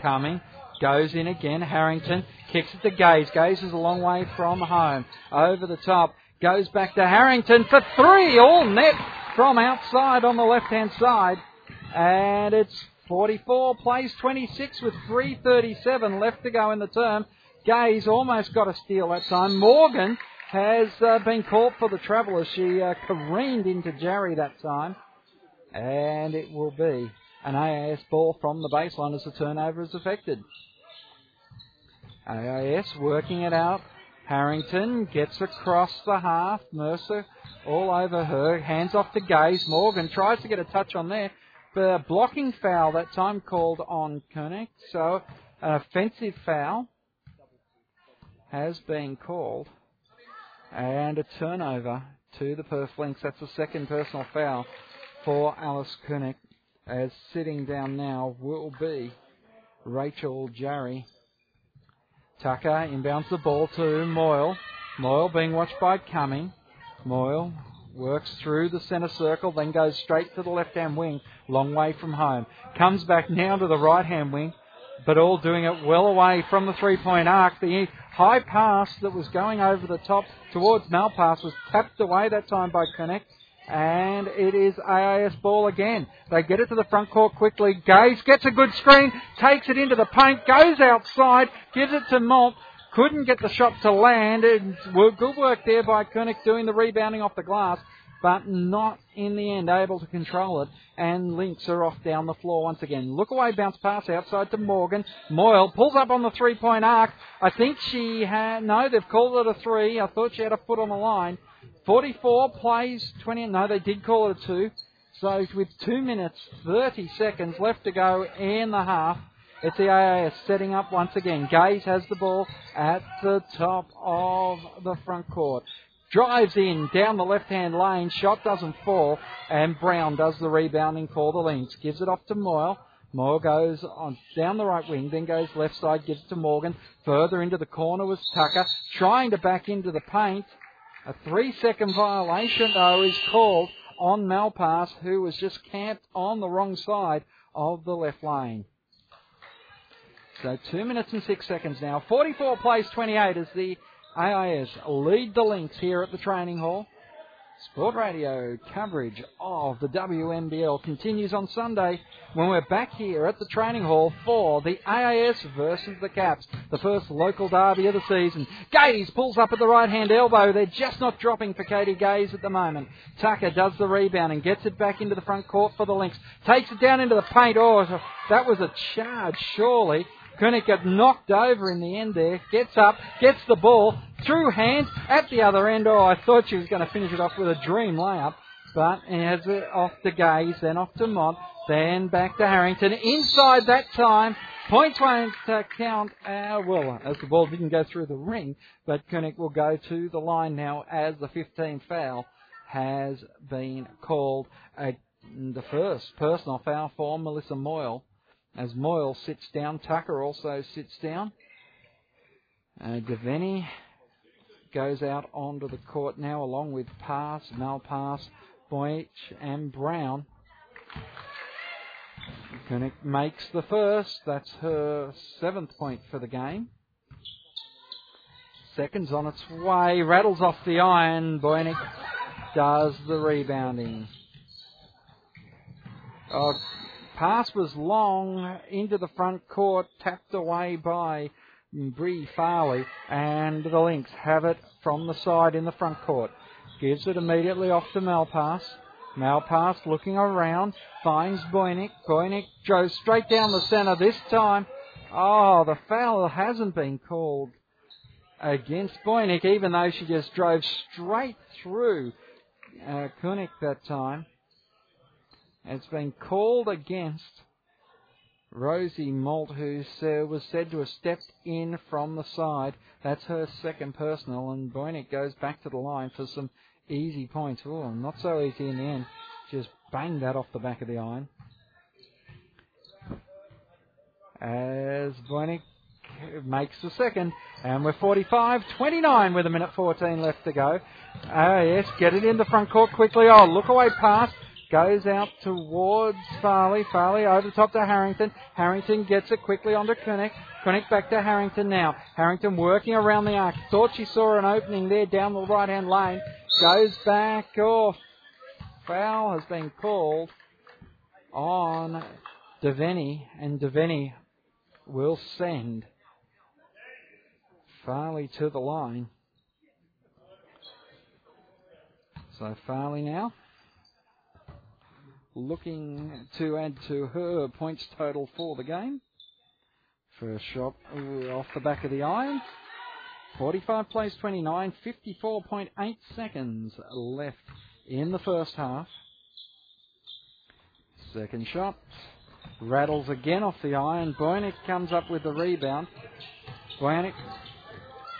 Cumming, goes in again. Harrington kicks it to Gaze. Gaze is a long way from home. Over the top. Goes back to Harrington for three, all net from outside on the left hand side. And it's 44 plays 26 with 3.37 left to go in the term. Gaze almost got a steal that time. Morgan has uh, been caught for the as she uh, careened into Jarry that time. And it will be an AIS ball from the baseline as the turnover is affected. AIS working it out Harrington gets across the half. Mercer all over her. Hands off to Gaze. Morgan tries to get a touch on there. The blocking foul that time called on Kunek. So an offensive foul has been called. And a turnover to the Perth Lynx. That's the second personal foul for Alice Kunek. As sitting down now will be Rachel Jarry. Tucker inbounds the ball to Moyle. Moyle being watched by Cumming. Moyle works through the centre circle, then goes straight to the left hand wing, long way from home. Comes back now to the right hand wing, but all doing it well away from the three point arc. The high pass that was going over the top towards Malpass was tapped away that time by Kunek and it is AIS ball again. They get it to the front court quickly. Gaze gets a good screen, takes it into the paint, goes outside, gives it to Moult. Couldn't get the shot to land. It's good work there by Kunek doing the rebounding off the glass. but not in the end able to control it. And Lynx are off down the floor once again. Look away, bounce pass outside to Morgan. Moyle pulls up on the three point arc. I think she had, no, they've called it a three. I thought she had a foot on the line. 44 plays 20, no, they did call it a two. So with two minutes, 30 seconds left to go in the half, it's the AIS setting up once again. Gaze has the ball at the top of the front court. Drives in down the left hand lane. Shot doesn't fall. And Brown does the rebounding for the Lynx. Gives it off to Moyle. Moyle goes on down the right wing, then goes left side, gives it to Morgan. Further into the corner was Tucker, trying to back into the paint. A three second violation, though, is called on Malpass, who was just camped on the wrong side of the left lane. So two minutes and six seconds now. 44 plays 28 as the AIS lead the Lynx here at the training hall. Sport Radio coverage of the WNBL continues on Sunday when we're back here at the training hall for the AIS versus the Caps, the first local derby of the season. Gaze pulls up at the right hand elbow. They're just not dropping for Katie Gaze at the moment. Tucker does the rebound and gets it back into the front court for the Lynx. Takes it down into the paint. Oh, that was a charge, surely. Kunek got knocked over in the end there. Gets up, gets the ball, through hands at the other end. Oh, I thought she was going to finish it off with a dream layup. But has it off to Gaze, then off to Moult, then back to Harrington. Inside that time, points won't uh, count. Uh, well, as the ball didn't go through the ring, but Kunek will go to the line now as the 15th foul has been called. Uh, the first personal foul for Melissa Moyle. As Moyle sits down, Tucker also sits down. Uh, goes out onto the court now along with Pass, Malpass, Boych and Brown. Kunek makes the first. That's her seventh point for the game. Seconds on its way. Rattles off the iron. Boynick does the rebounding. Oh, Pass was long into the front court, tapped away by Bree Farley, and the Lynx have it from the side in the front court. Gives it immediately off to Malpass. Malpass looking around, finds Boynick. Boynick goes straight down the centre this time. Oh, the foul hasn't been called against Boynick, even though she just drove straight through uh, Kunek that time. It's been called against Rosie Moult, who was said to have stepped in from the side. That's her second personal, and Boynick goes back to the line for some easy points. Oh, not so easy in the end. Just banged that off the back of the iron. As Boynick makes the second, and we're 45-29 with a minute 14 left to go. Ah, yes, get it in the front court quickly. Oh, look away pass goes out towards Farley. Farley over the top to Harrington. Harrington gets it quickly onto Kunek. Kunek back to Harrington now. Harrington working around the arc. Thought she saw an opening there down the right hand lane. Goes back off. Foul has been called on Devaney, and Devaney will send Farley to the line. So Farley now looking to add to her points total for the game. First shot off the back of the iron. 45 plays 29, 54.8 seconds left in the first half. Second shot rattles again off the iron. Boynick comes up with the rebound. Boynick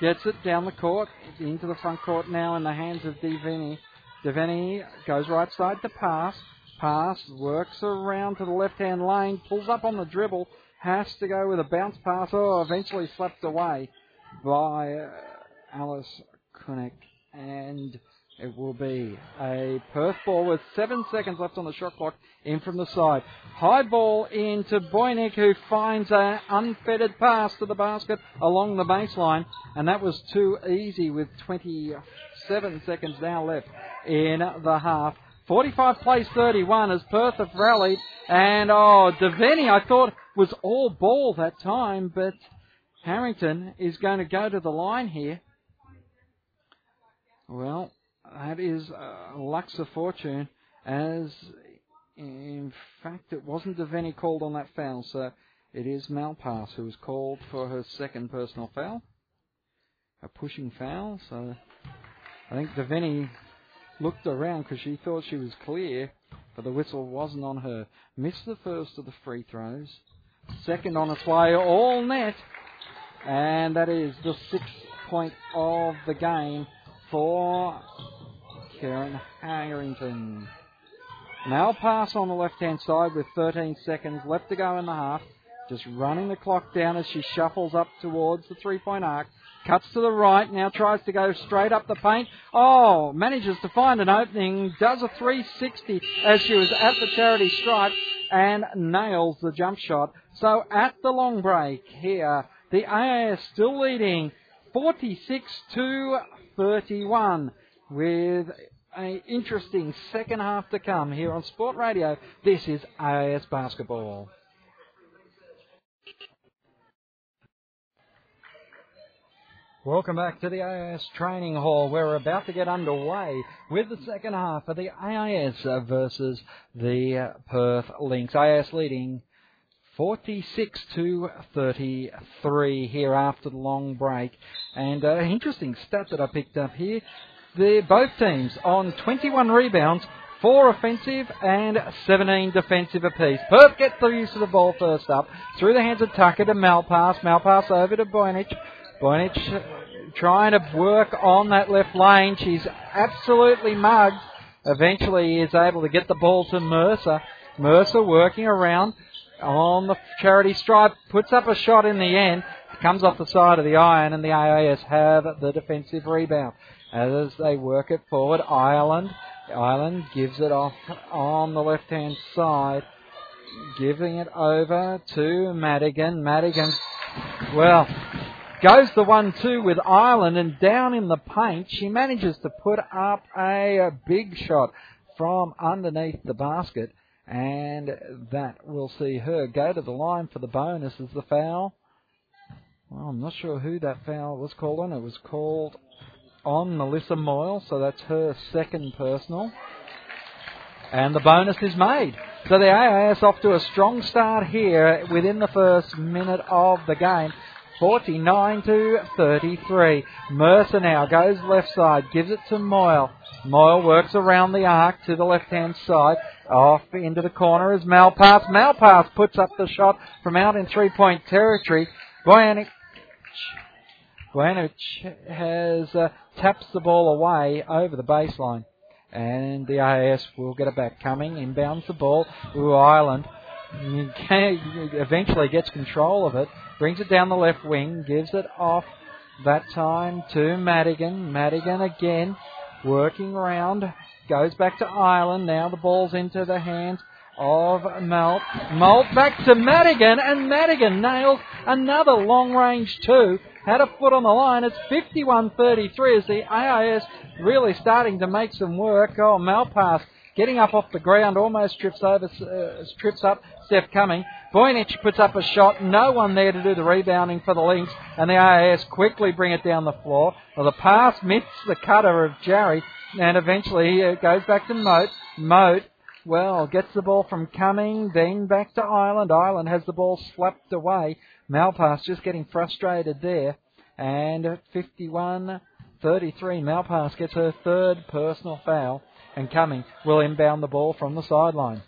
gets it down the court, into the front court now in the hands of Devaney. Devaney goes right side to pass. Pass, works around to the left hand lane, pulls up on the dribble, has to go with a bounce pass. Oh, eventually slapped away by uh, Alice Kunek. And it will be a Perth ball with seven seconds left on the shot clock in from the side. High ball into Boynick who finds an unfettered pass to the basket along the baseline. And that was too easy with 27 seconds now left in the half. 45 plays 31 as Perth have rallied. And, oh, Devaney, I thought was all ball that time, but Harrington is going to go to the line here. Well, that is uh, Luxor Fortune, as in fact it wasn't Devaney called on that foul, so it is Malpass who was called for her second personal foul. A pushing foul, so I think Devaney looked around because she thought she was clear, but the whistle wasn't on her. Missed the first of the free throws. Second on its way, all net. And that is the sixth point of the game for Karen Harrington. Now pass on the left hand side with 13 seconds left to go in the half. Just running the clock down as she shuffles up towards the three point arc. Cuts to the right, now tries to go straight up the paint. Oh, manages to find an opening, does a 360 as she was at the charity stripe and nails the jump shot. So at the long break here, the AIS still leading 46 to 31 with an interesting second half to come here on Sport Radio. This is AIS basketball. Welcome back to the AIS training hall. We're about to get underway with the second half of the AIS versus the Perth Lynx. AIS leading 46 to 33 here after the long break. And uh, interesting stat that I picked up here. They're both teams on 21 rebounds, four offensive and 17 defensive apiece. Perth gets the use of the ball first up through the hands of Tucker to Malpass. Malpass over to Boynich. Boynich trying to work on that left lane. She's absolutely mugged. Eventually is able to get the ball to Mercer. Mercer working around on the charity stripe, puts up a shot in the end, comes off the side of the iron, and the AIS have the defensive rebound. As they work it forward, Ireland, Ireland gives it off on the left hand side, giving it over to Madigan. Madigan, well, goes the one two with Ireland and down in the paint she manages to put up a, big shot from underneath the basket and that will see her go to the line for the bonus as the foul. Well, I'm not sure who that foul was called on. It was called on Melissa Moyle, so that's her second personal. And the bonus is made. So the AIS off to a strong start here within the first minute of the game. 49 to 33. Mercer now goes left side, gives it to Moyle. Moyle works around the arc to the left hand side. Off into the corner is Malpass. Malpass puts up the shot from out in three point territory. Bojanic has uh, taps the ball away over the baseline. And the AIS will get it back. Cumming, inbounds the ball. Ooh, Ireland eventually gets control of it brings it down the left wing, gives it off that time to Madigan. Madigan again, working around, goes back to Ireland. Now the ball's into the hands of Moult. Moult back to Madigan, and Madigan nails another long range two. Had a foot on the line. It's 51-33 as the AIS really starting to make some work. Oh, Malpass getting up off the ground, almost trips over, uh, trips up. Steph Cumming. Boynich puts up a shot. No one there to do the rebounding for the Lynx, and the AIS quickly bring it down the floor. Well, the pass missed the cutter of Jarry, and eventually it uh, goes back to Moult. Moult, well, gets the ball from Cumming, then back to Ireland. Ireland has the ball slapped away. Malpass just getting frustrated there. And at 51 33, Malpass gets her third personal foul and Cumming will inbound the ball from the sideline.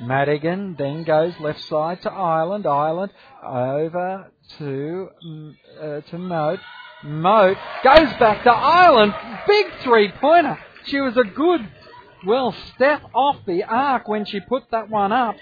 Madigan then goes left side to Ireland. Ireland over to mm, uh, to Moult. Moult goes back to Ireland. Big three pointer. She was a good, well, step off the arc when she put that one up,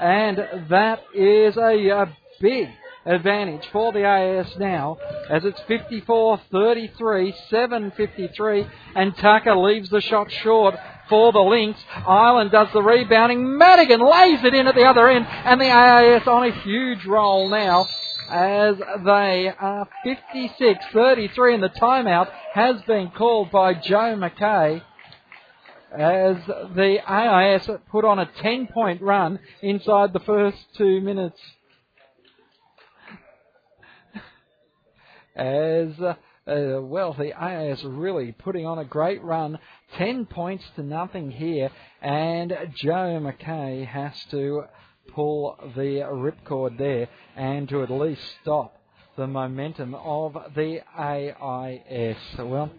and that is a, a big advantage for the AIS now as it's 54-33, 7-53, and Tucker leaves the shot short for the Lynx. Ireland does the rebounding. Madigan lays it in at the other end, and the AIS on a huge roll now as they are 56-33, and the timeout has been called by Joe McKay as the AIS put on a 10 point run inside the first two minutes as uh, Uh, well, the really putting on a great run. Ten points to nothing here, and Joe McKay has to pull the ripcord there and to at least stop the momentum of the AIS. Well,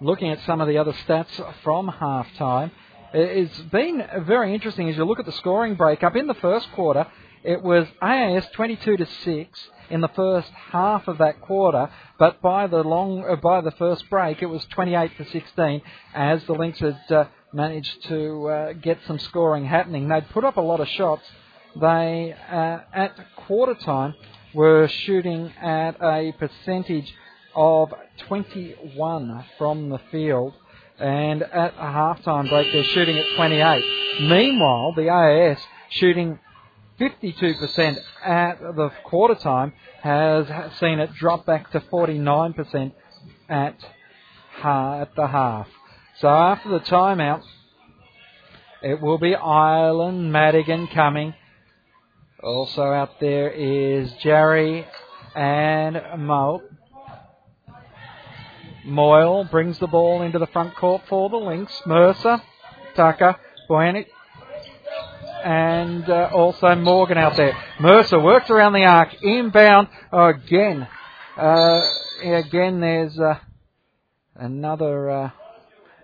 looking at some of the other stats from half time, it's been very interesting as you look at the scoring breakup. In the first quarter, it was AIS 22 to 6 in the first half of that quarter, but by the long uh, by the first break, it was 28 to 16 as the Lynx had uh, managed to uh, get some scoring happening. They'd put up a lot of shots. They uh, at quarter time were shooting at a percentage of 21 from the field. And at a halftime break, they're shooting at 28. Meanwhile, the AIS shooting 52% at the quarter time has seen it drop back to 49% at, at the half. So after the timeout, it will be Ireland, Madigan Cumming. Also out there is Jarry and Moult. Moyle brings the ball into the front court for the Lynx. Mercer, Tucker, Boyanic, and uh, also Morgan out there. Mercer works around the arc, inbound again. Uh, again, there's uh, another. Uh,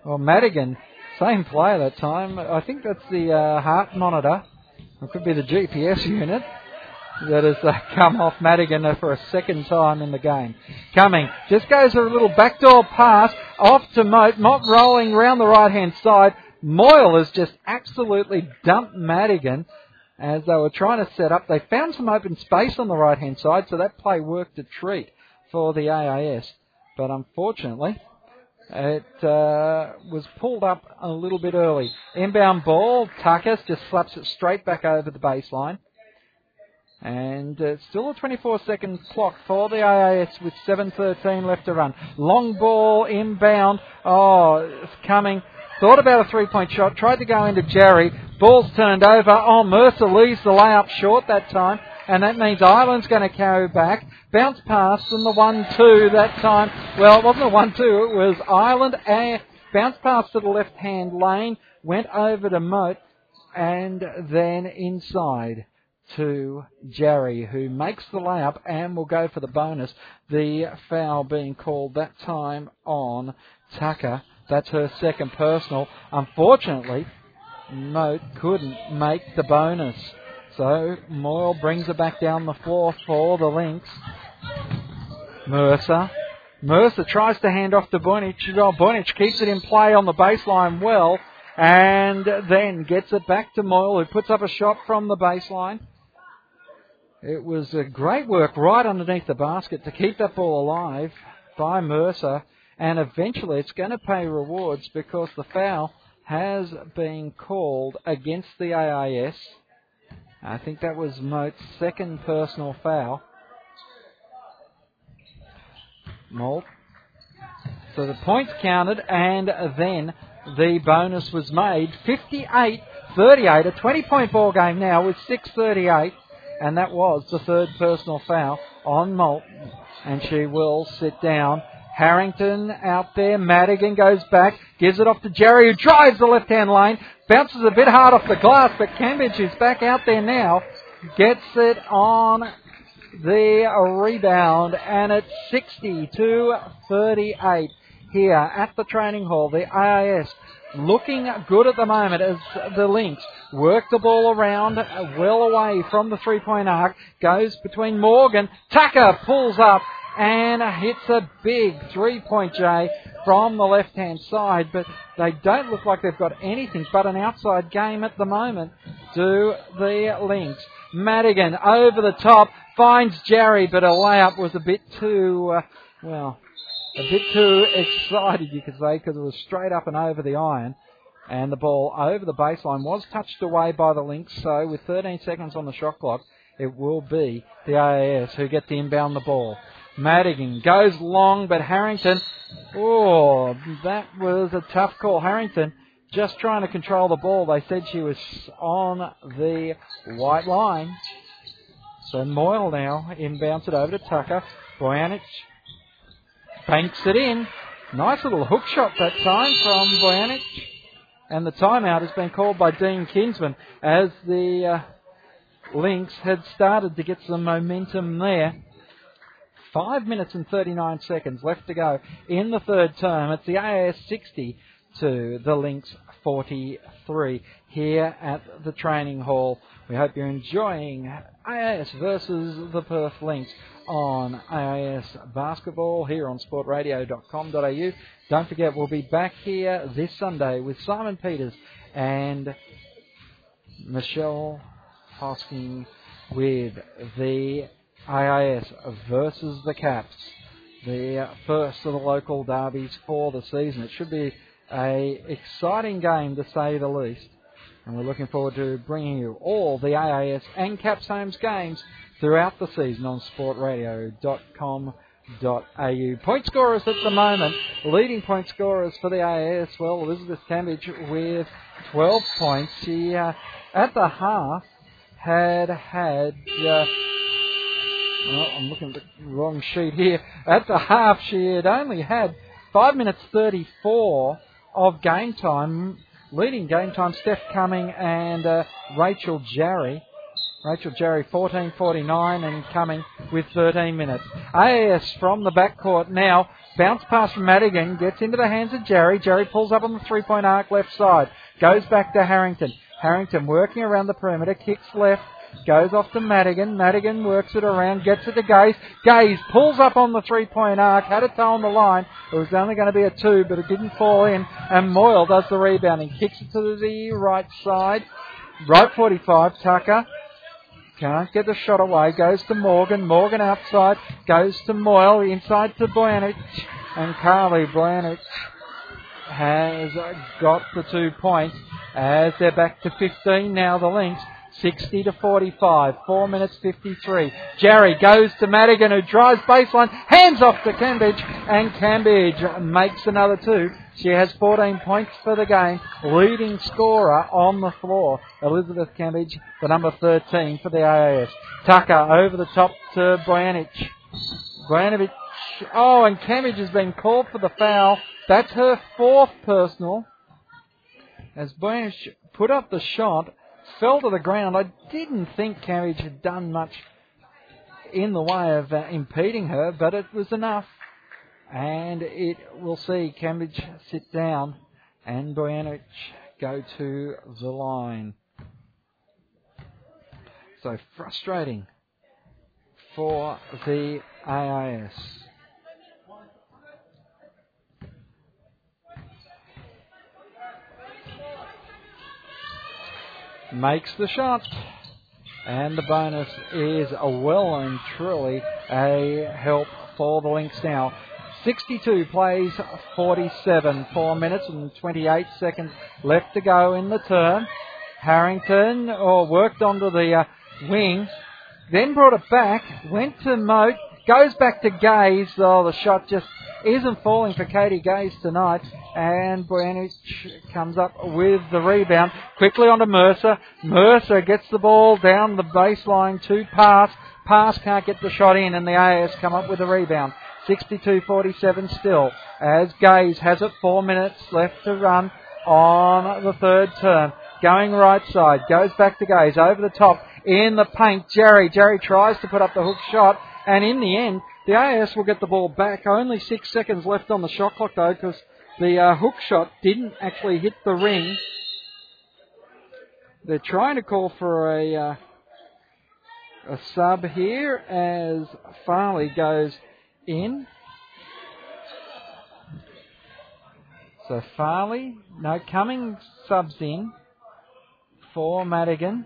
well, Madigan, same player that time. I think that's the uh, heart monitor. It could be the GPS unit that has uh, come off Madigan for a second time in the game. Cumming, just goes a little backdoor pass off to Moult. Moult rolling around the right hand side. Moyle has just absolutely dumped Madigan as they were trying to set up. They found some open space on the right hand side, so that play worked a treat for the AIS. But unfortunately, it uh, was pulled up a little bit early. Inbound ball, Tucker just slaps it straight back over the baseline. And uh, still a 24 second clock for the AIS with 7.13 left to run. Long ball inbound. Oh, it's Cumming. Thought about a three point shot. Tried to go into Jarry. Ball's turned over. Oh, Mercer leaves the layup short that time. And that means Ireland's going to carry back. Bounce pass and the 1 2 that time. Well, it wasn't a 1 2. It was Ireland. And bounce pass to the left hand lane. Went over to Moult. And then inside to Jarry, who makes the layup and will go for the bonus. The foul being called that time on Tucker. That's her second personal. Unfortunately, Moult couldn't make the bonus. So Moyle brings it back down the floor for the Lynx. Mercer. Mercer tries to hand off to Boynich. Oh, Boynich keeps it in play on the baseline well and then gets it back to Moyle who puts up a shot from the baseline. It was a great work right underneath the basket to keep that ball alive by Mercer, and eventually it's going to pay rewards because the foul has been called against the AIS. I think that was Moult's second personal foul. Moult. So the points counted, and then the bonus was made. 58 38, a 20 point ball game now with 6.38 and that was the third personal foul on Moult. And she will sit down. Harrington out there. Madigan goes back, gives it off to Jarry, who drives the left hand lane, bounces a bit hard off the glass, but Cambridge is back out there now, gets it on the rebound, and it's 62 38 here at the training hall. The AIS looking good at the moment as the Lynx work the ball around well away from the three point arc, goes between Morgan, Tucker pulls up and hits a big three point J from the left hand side, but they don't look like they've got anything but an outside game at the moment, do the Lynx. Madigan over the top finds Jarry, but a layup was a bit too, uh, well, a bit too excited, you could say, because it was straight up and over the iron. And the ball over the baseline was touched away by the Lynx, so with 13 seconds on the shot clock, it will be the AIS who get to inbound the ball. Madigan goes long, but Harrington, oh, that was a tough call. Harrington just trying to control the ball. They said she was on the white line. So Moyle now inbounds it over to Tucker. Bojanic banks it in. Nice little hook shot that time from Bojanic. And the timeout has been called by Dean Kinsman as the uh, Lynx had started to get some momentum there. Five minutes and 39 seconds left to go in the third term. It's the AIS 60 to the Lynx 43 here at the training hall. We hope you're enjoying AIS versus the Perth Lynx on AIS basketball here on sportradio.com.au. Don't forget, we'll be back here this Sunday with Simon Peters and Michelle Hosking with the AIS versus the Caps. The first of the local derbies for the season. It should be a exciting game to say the least. And we're looking forward to bringing you all the AIS and Caps Homes games throughout the season on sportradio.com.au. Point scorers at the moment, leading point scorers for the AIS, well, Elizabeth Cambridge with 12 points. She, uh, at the half, had had. Uh, I'm looking at the wrong sheet here. At the half, she had only had 5 minutes 34 of game time. Leading game time, Steph Cumming and uh, Rachel Jarry. Rachel Jarry 14.49 and Cumming with 13 minutes. AIS from the backcourt now. Bounce pass from Madigan. Gets into the hands of Jarry. Jarry pulls up on the three point arc left side. Goes back to Harrington. Harrington working around the perimeter. Kicks left. Goes off to Madigan. Madigan works it around, gets it to Gaze. Gaze pulls up on the three point arc, had a toe on the line. It was only going to be a two, but it didn't fall in. And Moyle does the rebounding. Kicks it to the right side. Right 45, Tucker. Can't get the shot away. Goes to Morgan. Morgan outside. Goes to Moyle. Inside to Blanich. And Carly Blanich has got the two points as they're back to 15 now, the Lynx. 60 to 45, 4 minutes 53. Jarry goes to Madigan who drives baseline, hands off to Cambridge, and Cambridge makes another two. She has 14 points for the game, leading scorer on the floor. Elizabeth Cambridge, the number 13 for the AIS. Tucker over the top to Bojanic. Bojanovic, oh, and Cambridge has been called for the foul. That's her fourth personal. As Bojanic put up the shot, fell to the ground. I didn't think Cambridge had done much in the way of uh, impeding her, but it was enough. And it will see Cambridge sit down and Bojanic go to the line. So frustrating for the AIS. Makes the shot. And the bonus is a well and truly a help for the Lynx now. 62 plays 47, 4 minutes and 28 seconds left to go in the term. Harrington oh, worked onto the uh, wing, then brought it back, went to Moult, goes back to Gaze. Oh, the shot just isn't falling for Katie Gaze tonight. And Bojanic comes up with the rebound. Quickly onto Mercer. Mercer gets the ball down the baseline to pass. Pass can't get the shot in, and the AIS come up with the rebound. 62-47 still. As Gaze has it, four minutes left to run on the third turn. Going right side, goes back to Gaze, over the top, in the paint, Jarry. Jarry tries to put up the hook shot, and in the end, the AIS will get the ball back. Only six seconds left on the shot clock though, because the uh, hook shot didn't actually hit the ring. They're trying to call for a uh, a sub here as Farley goes in. So Farley, no, Cummings subs in for Madigan.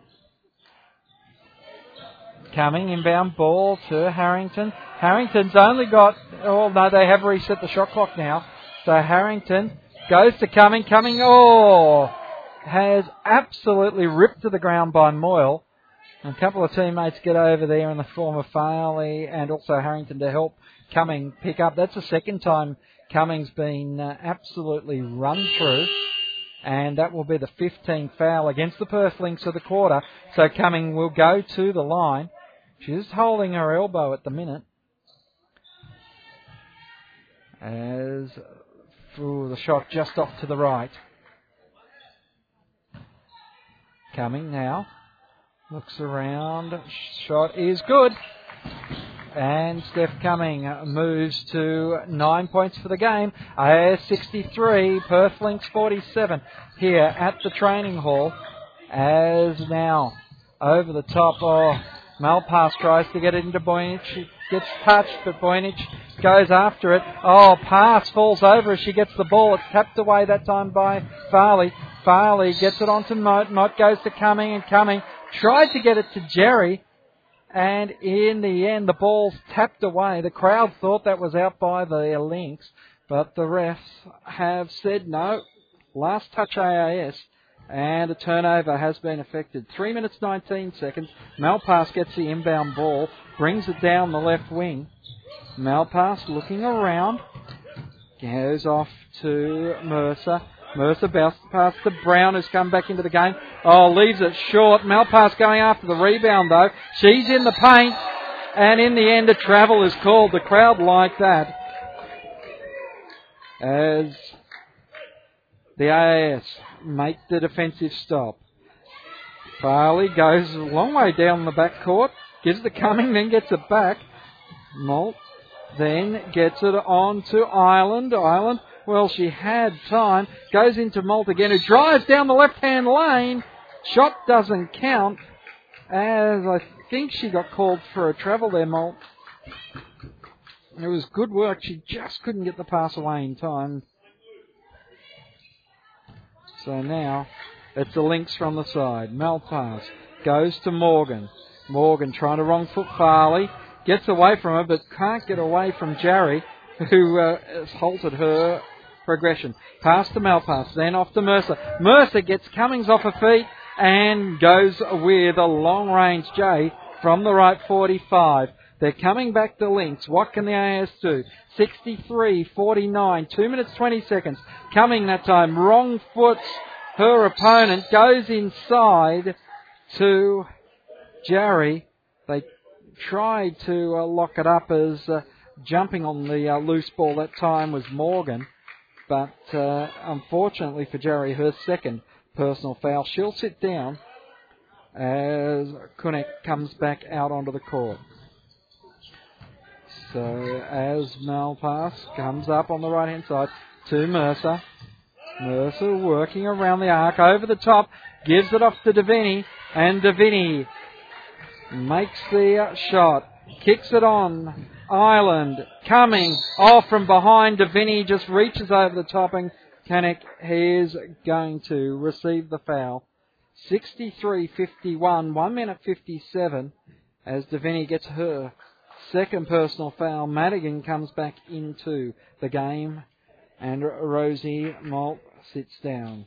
Coming inbound ball to Harrington. Harrington's only got, oh no, they have reset the shot clock now. So Harrington goes to Cumming. Cumming, oh, has absolutely ripped to the ground by Moyle. And a couple of teammates get over there in the form of Farley and also Harrington to help Cumming pick up. That's the second time Cumming's been uh, absolutely run through. And that will be the 15th foul against the Perth Lynx of the quarter. So Cumming will go to the line. She's holding her elbow at the minute. As ooh, the shot just off to the right. Cumming now. Looks around. Shot is good. And Steph Cumming moves to nine points for the game. AIS 63, Perth Lynx 47 here at the training hall. As now over the top, oh, Malpass tries to get it into Boynich. Gets touched, but Boynich goes after it. Oh, pass falls over as she gets the ball. It's tapped away that time by Farley. Farley gets it onto Moult. Moult goes to Cumming and Cumming tries to get it to Jarry. And in the end, the ball's tapped away. The crowd thought that was out by the Lynx, but the refs have said no. Last touch AIS and a turnover has been affected. 3 minutes 19 seconds. Malpass gets the inbound ball, brings it down the left wing. Malpass looking around, goes off to Mercer. Mercer bounced past to Brown, who's come back into the game. Oh, leaves it short. Malpass going after the rebound, though. She's in the paint, and in the end, a travel is called. The crowd like that. As the AIS make the defensive stop. Farley goes a long way down the back court, gives the Cumming, then gets it back. Moult then gets it on to Ireland. Ireland, well, she had time, goes into Moult again, who drives down the left hand lane. Shot doesn't count, as I think she got called for a travel there, Moult. It was good work. She just couldn't get the pass away in time. So now it's the Lynx from the side. Malpass goes to Morgan. Morgan trying to wrong foot Farley. Gets away from her but can't get away from Jarry who uh, has halted her progression. Pass to Malpass, then off to Mercer. Mercer gets Cummings off her feet and goes with a long range J from the right 45. They're coming back to Lynx. What can the AIS do? 63 49, 2 minutes 20 seconds. Cumming that time, wrong foot. Her opponent goes inside to Jarry. They tried to uh, lock it up as uh, jumping on the uh, loose ball that time was Morgan. But uh, unfortunately for Jarry, her second personal foul. She'll sit down as Kunek comes back out onto the court. So as Malpass comes up on the right hand side to Mercer. Mercer working around the arc over the top, gives it off to Davini, and Davini makes the shot, kicks it on. Ireland coming off from behind. Davini just reaches over the top, and Kunek is going to receive the foul. 63-51, 1 minute 57 as Davini gets her second personal foul. Madigan comes back into the game and Rosie Moult sits down.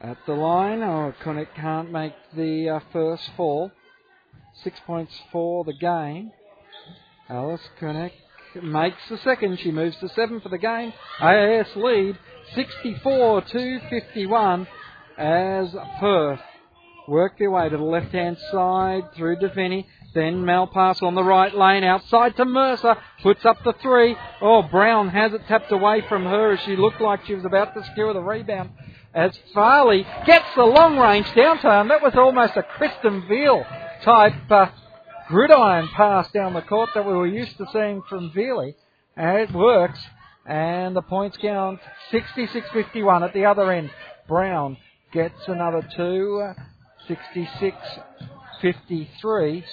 At the line, oh, Kunek can't make the uh, first fall. Six points for the game. Alice Kunek makes the second. She moves to seven for the game. AIS lead 64 to 51 as Perth work their way to the left hand side through Davini. Then Malpass on the right lane outside to Mercer. Puts up the three. Oh, Brown has it tapped away from her as she looked like she was about to skewer the rebound. As Farley gets the long range downtown. That was almost a Kristen Veal type uh, gridiron pass down the court that we were used to seeing from Veely. And it works. And the points count 66-51 at the other end. Brown gets another two. 66-53.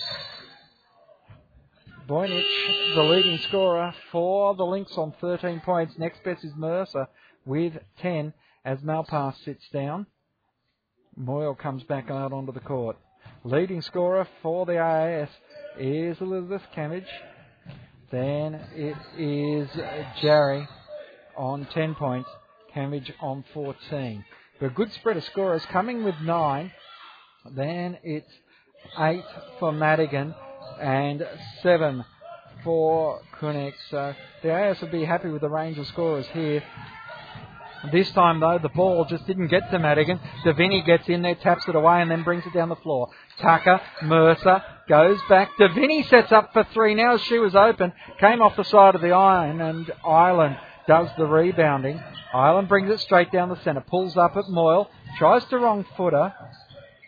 Boynich, the leading scorer for the Lynx on 13 points. Next best is Mercer with 10 as Malpass sits down. Moyle comes back out onto the court. Leading scorer for the AIS is Elizabeth Cambridge. Then it is Jarry on 10 points. Cambridge on 14. But a good spread of scorers Cumming with 9. Then it's 8 for Madigan and 7 for Kunek. So the AIS would be happy with the range of scorers here. This time, though, the ball just didn't get to Madigan. Davini gets in there, taps it away, and then brings it down the floor. Tucker, Mercer, Goes back Vinny, sets up for three now. She was open, came off the side of the iron, and Ireland does the rebounding. Ireland brings it straight down the centre, pulls up at Moyle, tries to wrong footer,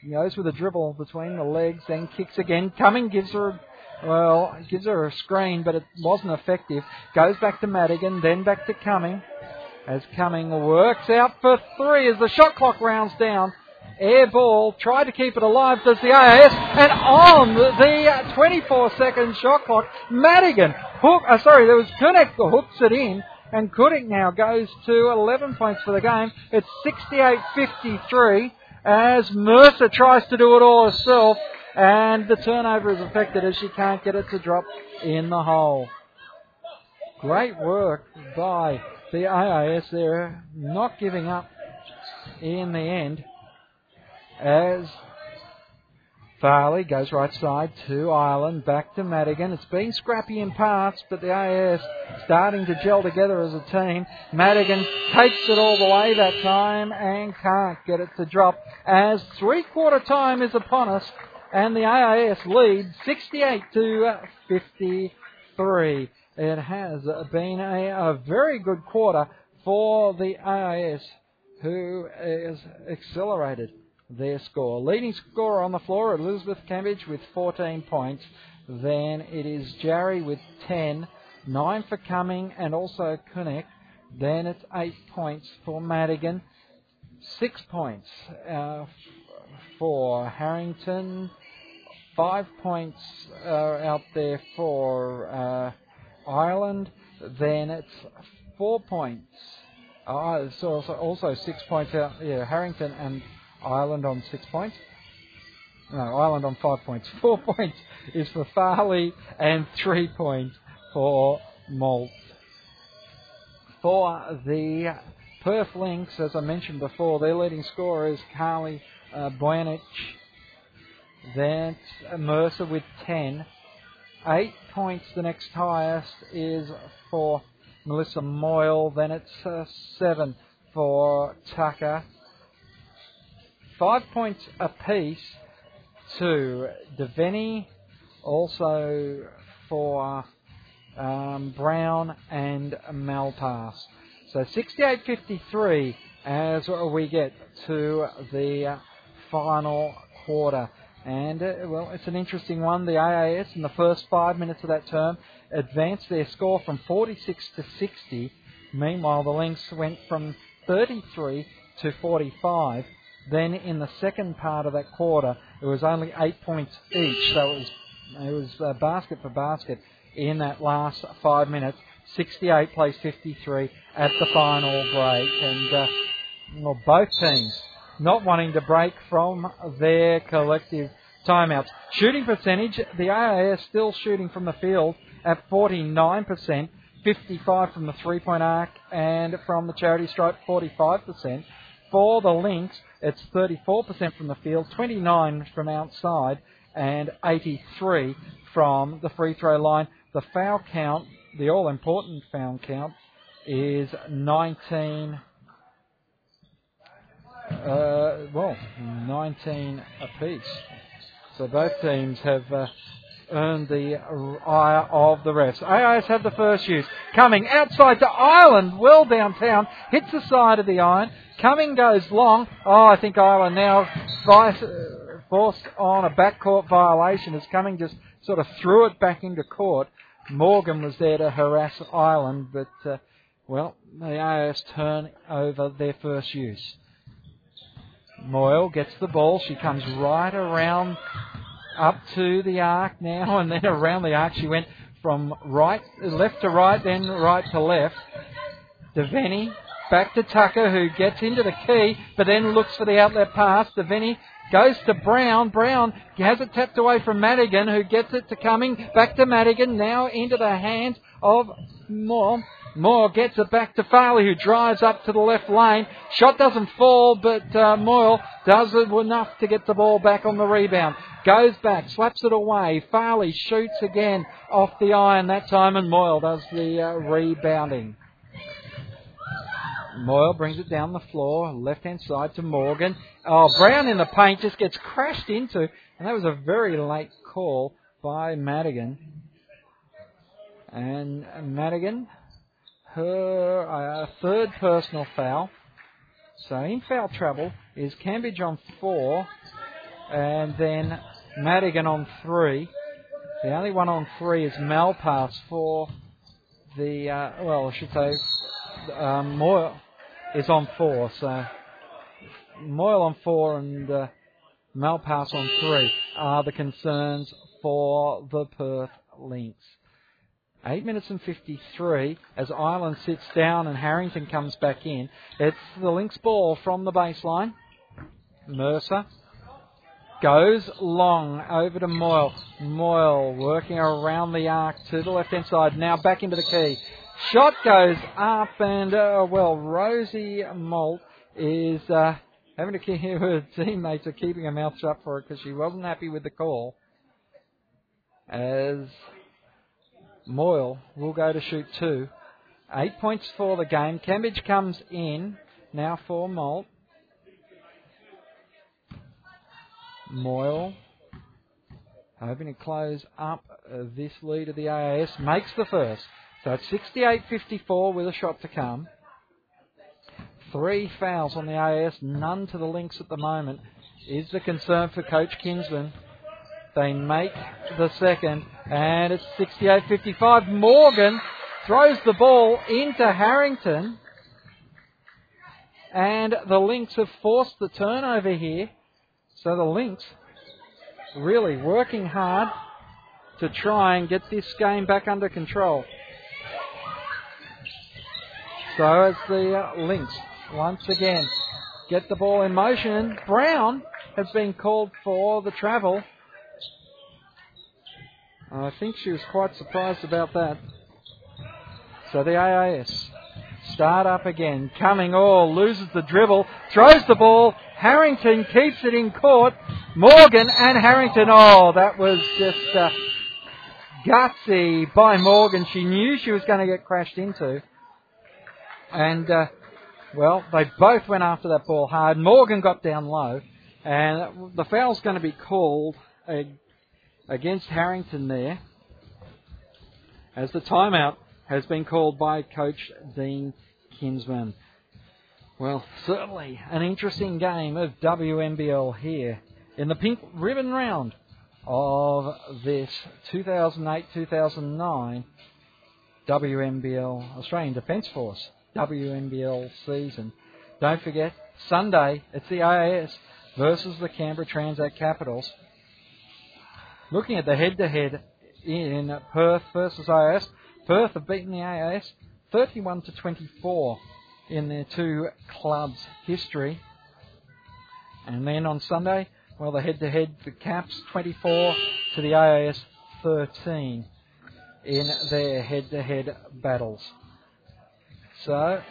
goes with a dribble between the legs, then kicks again. Cumming gives her, well, gives her a screen, but it wasn't effective. Goes back to Madigan, then back to Cumming. As Cumming works out for three as the shot clock rounds down. Air ball, tried to keep it alive, does the AIS, and on the 24 second shot clock, Madigan hook, uh, sorry, there was who hooks it in, and Kunek now goes to 11 points for the game. It's 68-53 as Mercer tries to do it all herself, and the turnover is affected as she can't get it to drop in the hole. Great work by the AIS there, not giving up in the end as Farley goes right side to Ireland, back to Madigan. It's been scrappy in parts, but the AIS starting to gel together as a team. Madigan takes it all the way that time and can't get it to drop as three quarter time is upon us and the AIS lead 68 to 53. It has been a, a very good quarter for the AIS who has accelerated their score. Leading scorer on the floor, Elizabeth Cambridge with 14 points. Then it is Jarry with 10, 9 for Cumming and also Kunek. Then it's 8 points for Madigan, 6 points uh, for Harrington, 5 points uh, out there for uh, Ireland. Then it's 4 points. Uh, so also, also 6 points out, yeah, Harrington and Ireland on six points. No, Ireland on five points. Four points is for Farley and three points for Moult. For the Perth Lynx, as I mentioned before, their leading scorer is Carly uh, Boyanich. That's Mercer with 10. Eight points, the next highest, is for Melissa Moyle. Then it's uh, seven for Tucker five points apiece to Devaney, also for um, Brown and Malpass. So 68-53 as we get to the final quarter. And, uh, well, it's an interesting one. The AIS in the first five minutes of that term advanced their score from 46 to 60. Meanwhile, the Lynx went from 33 to 45. Then in the second part of that quarter, it was only eight points each, so it was it was uh, basket for basket in that last five minutes. 68 plays 53 at the final break, and uh, well, both teams not wanting to break from their collective timeouts. Shooting percentage, the AIS still shooting from the field at 49%, 55 from the three-point arc, and from the charity stripe 45%. For the Lynx, it's 34% from the field, 29 from outside, and 83 from the free throw line. The foul count, the all important foul count, is 19. Uh, well, 19 apiece. So both teams have uh, earned the ire of the refs. AIS have the first use. Cumming outside to Ireland, well downtown, hits the side of the iron, Cumming goes long. Oh, I think Ireland now vice, uh, forced on a backcourt violation as Cumming just sort of threw it back into court. Morgan was there to harass Ireland, but, uh, well, the AIS turn over their first use. Moyle gets the ball. She comes right around up to the arc now, and then around the arc. She went from right, left to right, then right to left. Devaney Back to Tucker, who gets into the key, but then looks for the outlet pass. Devaney goes to Brown. Brown has it tapped away from Madigan, who gets it to Cumming Back to Madigan, now into the hands of Moore. Moore gets it back to Farley, who drives up to the left lane. Shot doesn't fall, but uh, Moyle does it enough to get the ball back on the rebound. Goes back, slaps it away. Farley shoots again off the iron that time, and Moyle does the uh, rebounding. Moyle brings it down the floor, left hand side to Morgan. Oh, Brown in the paint just gets crashed into, and that was a very late call by Madigan. And Madigan, her uh, third personal foul. So in foul trouble is Cambridge on four, and then Madigan on three. The only one on three is Malpass for the, uh, well, I should say, um, Moyle is on four. So Moyle on four and uh, Malpass on three are the concerns for the Perth Lynx. 8 minutes and 53 as Ireland sits down and Harrington comes back in. It's the Lynx ball from the baseline. Mercer goes long over to Moyle. Moyle working around the arc to the left hand side. Now back into the key. Shot goes up and, uh, well, Rosie Moult is uh, having to keep her teammates are keeping her mouth shut for it because she wasn't happy with the call. As Moyle will go to shoot two. Eight points for the game. Cambridge comes in now for Moult. Moyle hoping to close up this lead of the AIS. Makes the first. So it's 68-54 with a shot to come. Three fouls on the AIS, none to the Lynx at the moment. Is the concern for Coach Kinsman. They make the second, and it's 68-55. Morgan throws the ball into Harrington, and the Lynx have forced the turnover here. So the Lynx really working hard to try and get this game back under control. So as the uh, Lynx once again get the ball in motion, Brown has been called for the travel. I think she was quite surprised about that. So the AIS start up again. Cumming all loses the dribble, throws the ball. Harrington keeps it in court. Morgan and Harrington. Oh, that was just uh, gutsy by Morgan. She knew she was going to get crashed into. And, uh, well, they both went after that ball hard. Morgan got down low. And the foul's going to be called against Harrington there as the timeout has been called by Coach Dean Kinsman. Well, certainly an interesting game of WNBL here in the pink ribbon round of this 2008-2009 WNBL Australian Defence Force WNBL season. Don't forget, Sunday it's the AIS versus the Canberra Transact Capitals. Looking at the head-to-head in Perth versus AIS, Perth have beaten the AIS 31 to 24 in their two clubs' history. And then on Sunday, well, the head-to-head, the Caps 24 to the AIS 13 in their head-to-head battles. So,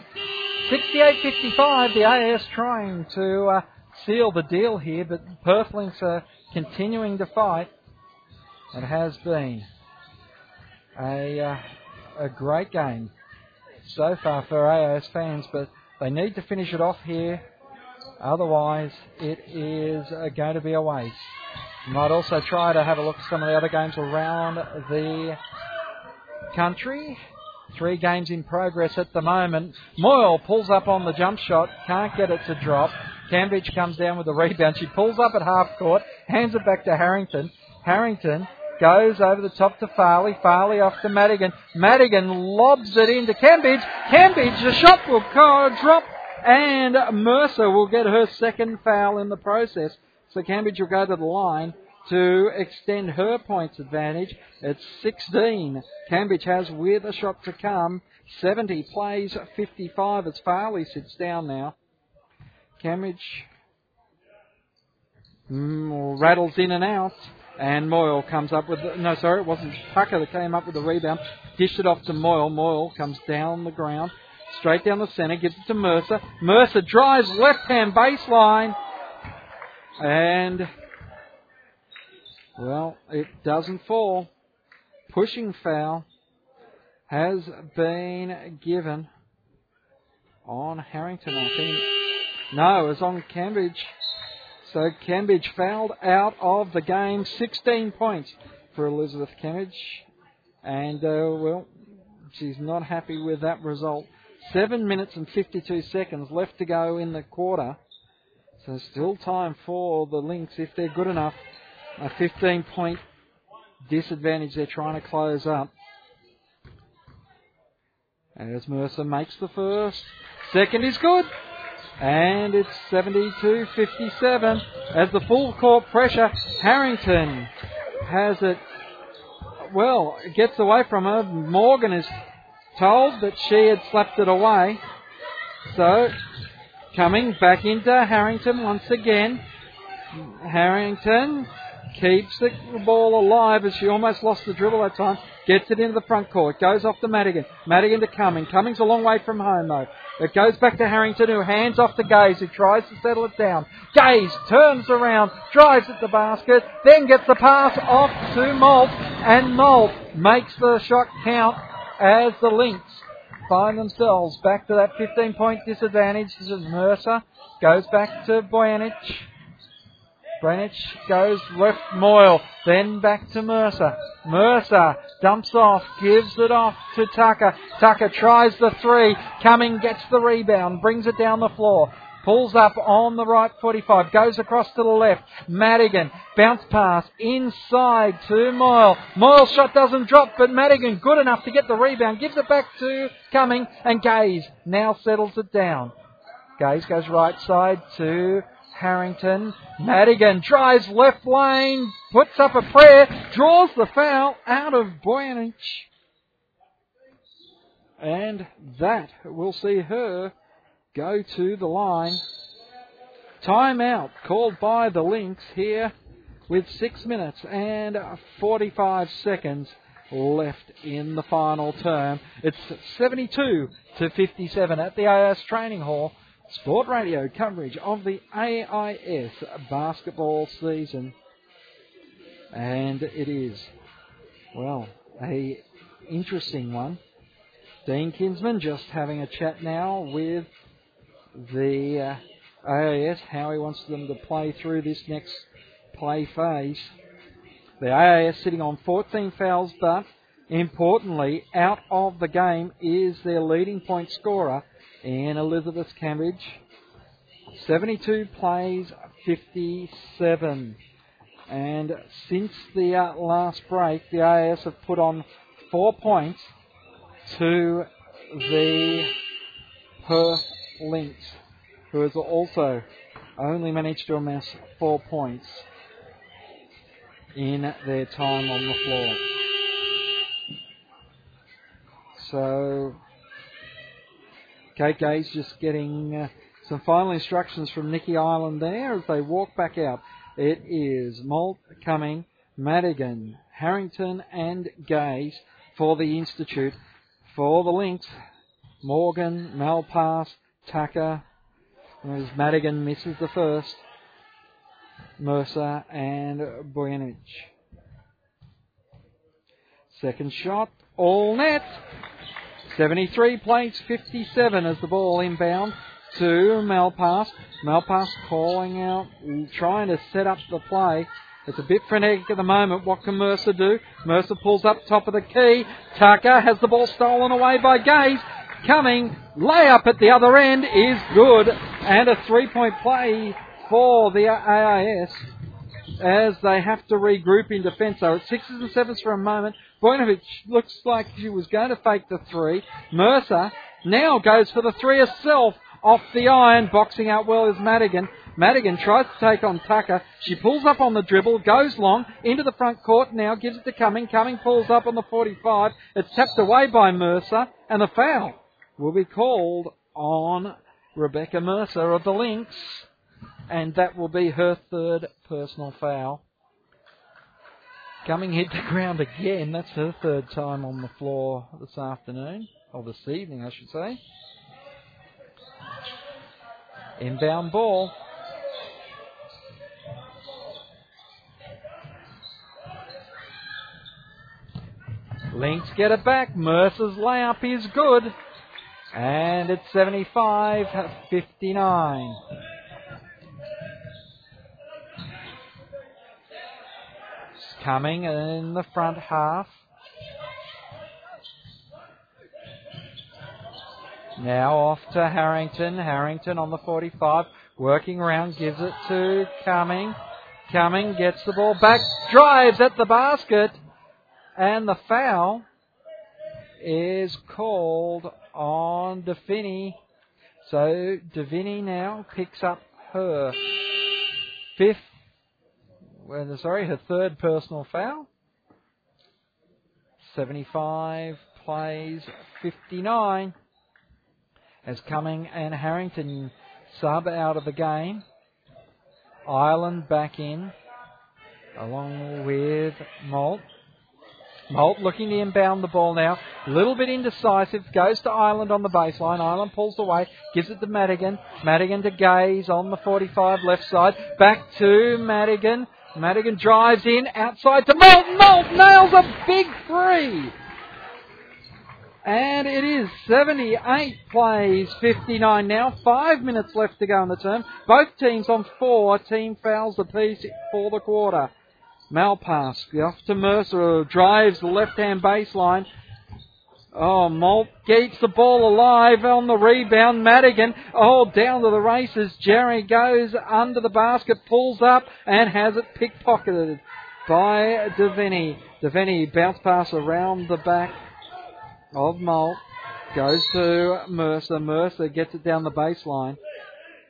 68-55, the AIS trying to uh, seal the deal here, but Perth Lynx are continuing to fight. It has been a uh, a great game so far for AIS fans, but they need to finish it off here. Otherwise, it is uh, going to be a waste. You might also try to have a look at some of the other games around the country. Three games in progress at the moment. Moyle pulls up on the jump shot, can't get it to drop. Cambridge comes down with the rebound. She pulls up at half court, hands it back to Harrington. Harrington goes over the top to Farley. Farley off to Madigan. Madigan lobs it into Cambridge. Cambridge, the shot will drop, and Mercer will get her second foul in the process. So Cambridge will go to the line to extend her points advantage. It's 16. Cambridge has with a shot to come. 70 plays 55 as Farley sits down now. Cambridge mm, rattles in and out. And Moyle comes up with, the, no, sorry, it wasn't Tucker that came up with the rebound. Dished it off to Moyle. Moyle comes down the ground, straight down the centre, gives it to Mercer. Mercer drives left hand baseline. And, well, it doesn't fall. Pushing foul has been given on Harrington, I think. No, it was on Cambridge. So Cambridge fouled out of the game. 16 points for Elizabeth Cambridge. And, uh, well, she's not happy with that result. 7 minutes and 52 seconds left to go in the quarter. So still time for the Lynx if they're good enough. A 15 point disadvantage they're trying to close up. As Mercer makes the first. Second is good. And it's 72 57. As the full court pressure, Harrington has it. Well, it gets away from her. Morgan is told that she had slapped it away. So, coming back into Harrington once again. Harrington keeps the ball alive as she almost lost the dribble that time. Gets it into the front court. Goes off to Madigan. Madigan to Cumming. Cumming's a long way from home though. It goes back to Harrington who hands off to Gaze who tries to settle it down. Gaze turns around, drives at the basket, then gets the pass off to Moult and Moult makes the shot count as the Lynx find themselves back to that 15 point disadvantage. This is Mercer. Goes back to Boyanich. Greenwich goes left Moyle, then back to Mercer. Mercer dumps off, gives it off to Tucker. Tucker tries the three, Cumming gets the rebound, brings it down the floor. Pulls up on the right 45, goes across to the left. Madigan, bounce pass inside to Moyle. Moyle's shot doesn't drop, but Madigan good enough to get the rebound, gives it back to Cumming, and Gaze now settles it down. Gaze goes right side to Harrington. Madigan drives left lane, puts up a prayer, draws the foul out of Boyanich. And that will see her go to the line. Timeout called by the Lynx here with six minutes and 45 seconds left in the final term. It's 72 to 57 at the AIS Training Hall. Sport Radio coverage of the AIS basketball season. And it is, well, a interesting one. Dean Kinsman just having a chat now with the uh, AIS, how he wants them to play through this next play phase. The AIS sitting on 14 fouls, but importantly, out of the game is their leading point scorer in Elizabeth Cambridge. 72 plays, 57. And since the uh, last break, the AIS have put on four points to the Perth Lynx, who has also only managed to amass four points in their time on the floor. So KK's just getting uh, some final instructions from Nikki Island there as they walk back out. It is Moult Cumming, Madigan, Harrington, and Gaze for the Institute. For the Lynx, Morgan, Malpass, Tucker, as Madigan misses the first, Mercer and Boyanich. Second shot, all net. 73 plays 57 as the ball inbound to Malpass. Malpass calling out, trying to set up the play. It's a bit frenetic at the moment. What can Mercer do? Mercer pulls up top of the key. Tucker has the ball stolen away by Gaze. Cumming, layup at the other end is good. And a three point play for the AIS as they have to regroup in defence. So it's sixes and sevens for a moment. Boynovich looks like she was going to fake the three. Mercer now goes for the three herself off the iron. Boxing out well is Madigan. Madigan tries to take on Tucker. She pulls up on the dribble, goes long into the front court now, gives it to Cumming. Cumming pulls up on the 45. It's tapped away by Mercer, and the foul will be called on Rebecca Mercer of the Lynx, and that will be her third personal foul. Cumming hit the ground again. That's her third time on the floor this afternoon, or this evening, I should say. Inbound ball. Lynx get it back. Mercer's layup is good. And it's 75 59. Cumming in the front half. Now off to Harrington. Harrington on the 45. Working around, gives it to Cumming. Cumming gets the ball back, drives at the basket, and the foul is called on Deviney. So Deviney now picks up her fifth, well, sorry, her third personal foul. 75 plays 59 as Cumming and Harrington sub out of the game. Ireland back in along with Moult. Moult looking to inbound the ball now. A little bit indecisive. Goes to Ireland on the baseline. Ireland pulls away. Gives it to Madigan. Madigan to Gaze on the 45 left side. Back to Madigan. Madigan drives in outside to Moult. Moult nails a big three. And it is 78 plays, 59 now. Five minutes left to go in the term. Both teams on four team fouls apiece for the quarter. Malpass off to Mercer, drives the left-hand baseline. Oh, Moult keeps the ball alive on the rebound. Madigan, oh, down to the races. Jarry goes under the basket, pulls up, and has it pickpocketed by Deviney. Deviney bounce pass around the back of Moult. Goes to Mercer. Mercer gets it down the baseline.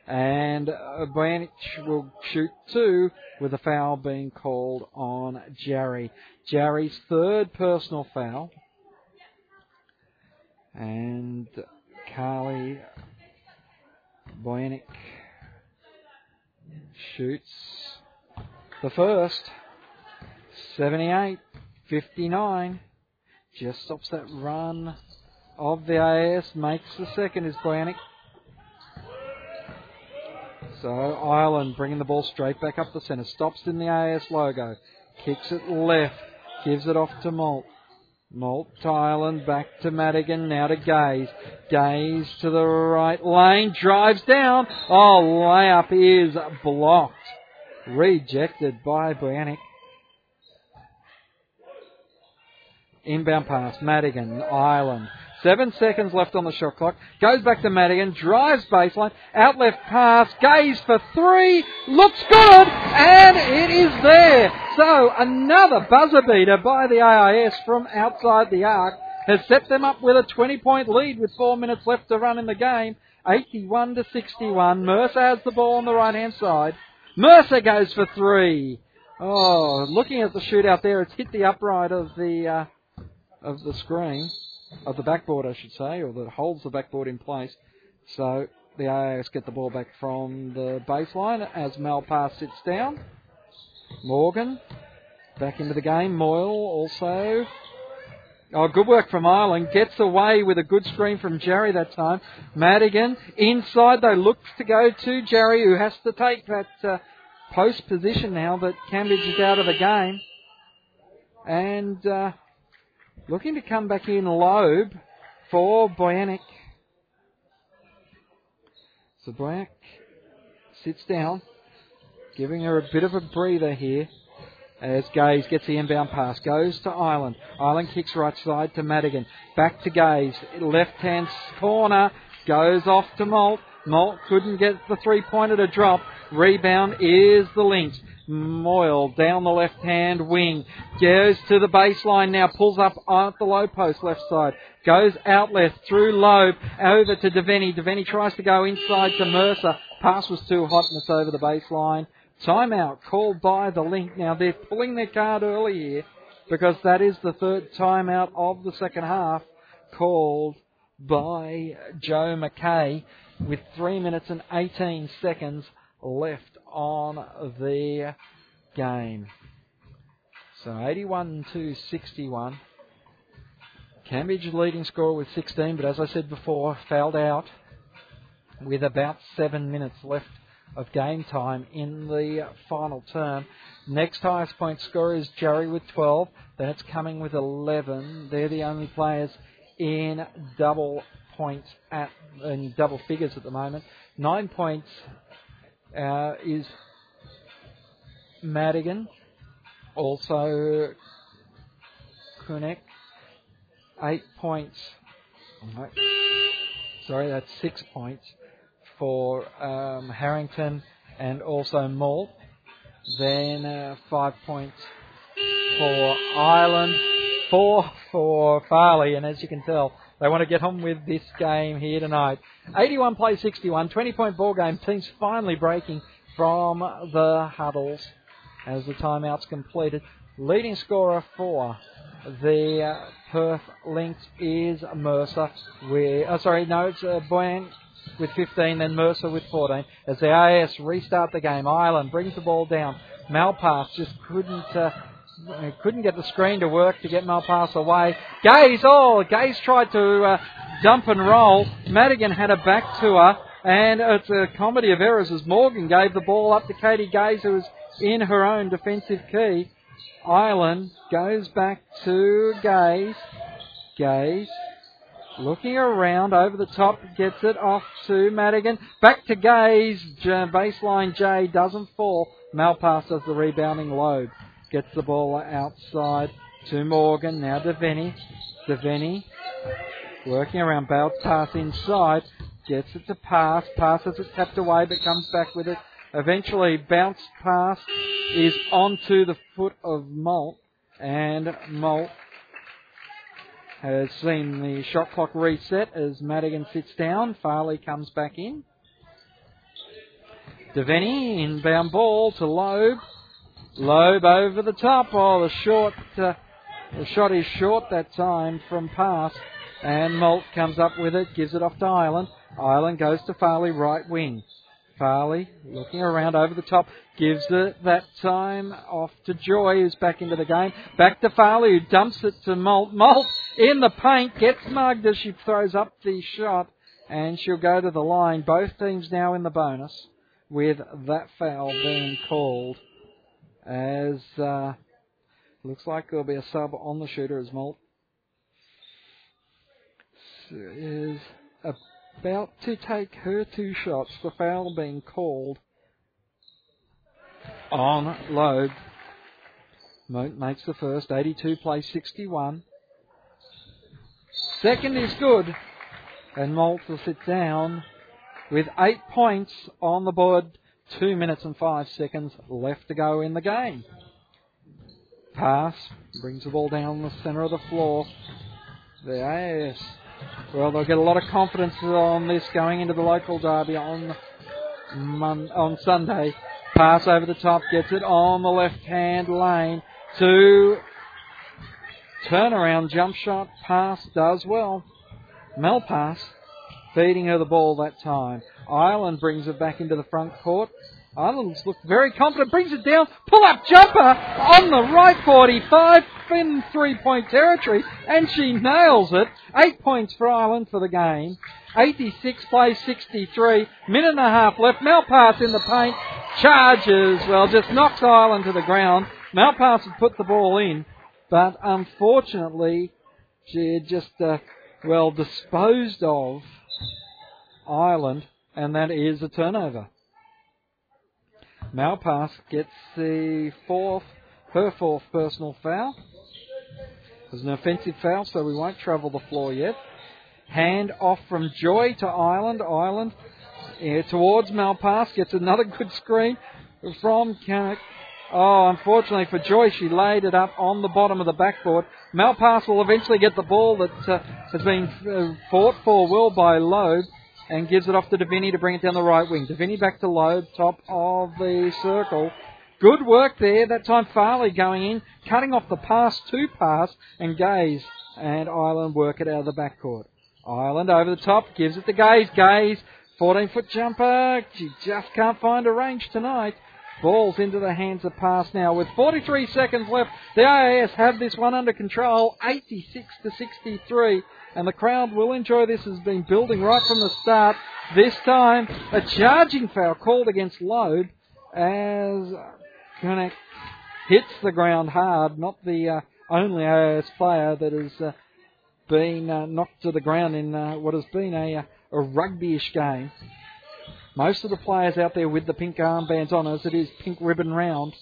And Bojanic will shoot two with a foul being called on Jarry. Jarry's third personal foul. And Carly Bojanic shoots the first. 78 59 just stops that run of the AIS, makes the second is Bojanic. So Ireland bringing the ball straight back up the centre, stops in the AIS logo, kicks it left, gives it off to Moult. Moult to Ireland, back to Madigan, now to Gaze. Gaze to the right lane, drives down. Oh, layup is blocked. Rejected by Bojanic. Inbound pass, Madigan, Ireland. Seven seconds left on the shot clock. Goes back to Madigan, drives baseline, out left pass, Gaze for three, looks good, and it is there. So another buzzer beater by the AIS from outside the arc has set them up with a 20 point lead with four minutes left to run in the game. 81 to 61. Mercer has the ball on the right hand side. Mercer goes for three. Oh, looking at the shootout there, it's hit the upright of the uh, of the screen, of the backboard, I should say, or that holds the backboard in place. So the AIS get the ball back from the baseline as Malpass sits down. Morgan back into the game. Moyle also. Oh, good work from Ireland. Gets away with a good screen from Jarry that time. Madigan inside though looks to go to Jarry who has to take that uh, post position now that Cambridge is out of the game. And uh, Looking to come back in lobe for Bojanic. So Bojanic sits down, giving her a bit of a breather here. As Gaze gets the inbound pass, goes to Ireland. Ireland kicks right side to Madigan. Back to Gaze. Left hand corner. Goes off to Moult. Moult couldn't get the three pointer to drop. Rebound is the Lynx. Moyle down the left hand wing. Goes to the baseline now. Pulls up at the low post left side. Goes out left through Loeb. Over to Devaney. Devaney tries to go inside to Mercer. Pass was too hot and it's over the baseline. Timeout called by the link. Now they're pulling their card early here because that is the third timeout of the second half called by Joe McKay with 3 minutes and 18 seconds left on the game. So 81 to 61. Cambridge leading score with 16, but as I said before, fouled out with about seven minutes left of game time in the final term. Next highest point scorer is Jarry with 12. Then it's Cumming with 11. They're the only players in double points at in double figures at the moment. Nine points uh, is Madigan. Also, Kunek. Eight points. Sorry, that's six points for um, Harrington and also Moult. Then uh, five points for Ireland, four for Farley, and as you can tell, they want to get on with this game here tonight. 81 play 61, 20 point ball game. Teams finally breaking from the huddles as the timeout's completed. Leading scorer for the uh, Perth Lynx is Mercer. With, oh, sorry, no, it's uh, Boyan with 15, then Mercer with 14. As the AIS restart the game, Ireland brings the ball down. Malpass just couldn't uh, couldn't get the screen to work to get Malpass away. Gaze, oh, Gaze tried to uh, dump and roll. Madgen had a back to her, and it's a comedy of errors as Morgan gave the ball up to Katie Gaze, who was in her own defensive key. Ireland goes back to Gaze. Gaze looking around over the top, gets it off to Madgen. Back to Gaze. Baseline J doesn't fall. Malpass does the rebounding load. Gets the ball outside to Morgan. Now Deveni. Deveni working around. Bounce pass inside. Gets it to pass. Passes it tapped away but comes back with it. Eventually bounce pass is onto the foot of Moult. And Moult has seen the shot clock reset as Madgen sits down. Farley comes back in. Deveni inbound ball to Loeb. Loeb over the top. Oh, the short, uh, the shot is short that time from pass. And Moult comes up with it, gives it off to Ireland. Ireland goes to Farley, right wing. Farley looking around over the top, gives it that time off to Joy, who's back into the game. Back to Farley, who dumps it to Moult. Moult in the paint, gets mugged as she throws up the shot, and she'll go to the line. Both teams now in the bonus, with that foul being called. As uh, looks like there'll be a sub on the shooter as Moult is about to take her two shots. The foul being called on Loeb. Moult makes the first, 82 plays 61. Second is good, and Moult will sit down with eight points on the board. Two minutes and five seconds left to go in the game. Pass brings the ball down the centre of the floor. Yes. Well, they'll get a lot of confidence on this going into the local derby on Mon- on Sunday. Pass over the top, gets it on the left hand lane to turnaround jump shot. Pass does well. Malpass feeding her the ball that time. Ireland brings it back into the front court. Ireland's looked very confident, brings it down, pull up jumper on the right 45, in three point territory, and she nails it. Eight points for Ireland for the game. 86 plays 63, minute and a half left. Malpass in the paint, charges, well, just knocks Ireland to the ground. Malpass had put the ball in, but unfortunately, she had just, uh, well, disposed of Ireland, and that is a turnover. Malpass gets the fourth, her fourth personal foul. There's an offensive foul, so we won't travel the floor yet. Hand off from Joy to Ireland. Ireland yeah, towards Malpass gets another good screen from Kunek. Oh, unfortunately for Joy, she laid it up on the bottom of the backboard. Malpass will eventually get the ball that uh, has been uh, fought for well by Loeb and gives it off to Davini to bring it down the right wing. Davini back to Loeb, top of the circle. Good work there. That time Farley going in, cutting off the pass to pass, and Gaze and Ireland work it out of the backcourt. Ireland over the top, gives it to Gaze. Gaze, 14 foot jumper. She just can't find a range tonight. Ball's into the hands of pass now. With 43 seconds left, the AIS have this one under control, 86 to 63 and the crowd will enjoy this. Has been building right from the start. This time, a charging foul called against Loeb as Kunek hits the ground hard. Not the uh, only AIS player that has uh, been uh, knocked to the ground in uh, what has been a, a rugby-ish game. Most of the players out there with the pink armbands on as it is pink ribbon round.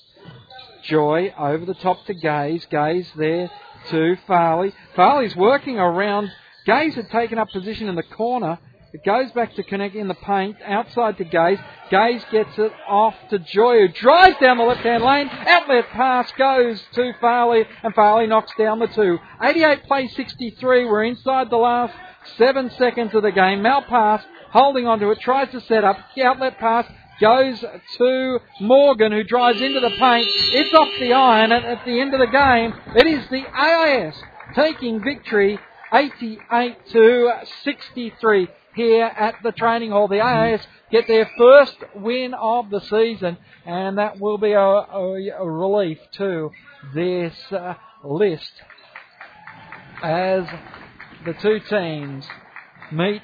Joy over the top to Gaze. Gaze there to Farley. Farley's working around. Gaze had taken up position in the corner. It goes back to Kunek in the paint, outside to Gaze. Gaze gets it off to Joy, who drives down the left-hand lane. Outlet pass goes to Farley, and Farley knocks down the two. 88 play 63. We're inside the last seven seconds of the game. Malpass holding onto it, tries to set up. Outlet pass goes to Morgan, who drives into the paint. It's off the iron, and at the end of the game, it is the AIS taking victory 88 to 63 here at the training hall. The AIS get their first win of the season, and that will be a, a, a relief to this uh, list as the two teams meet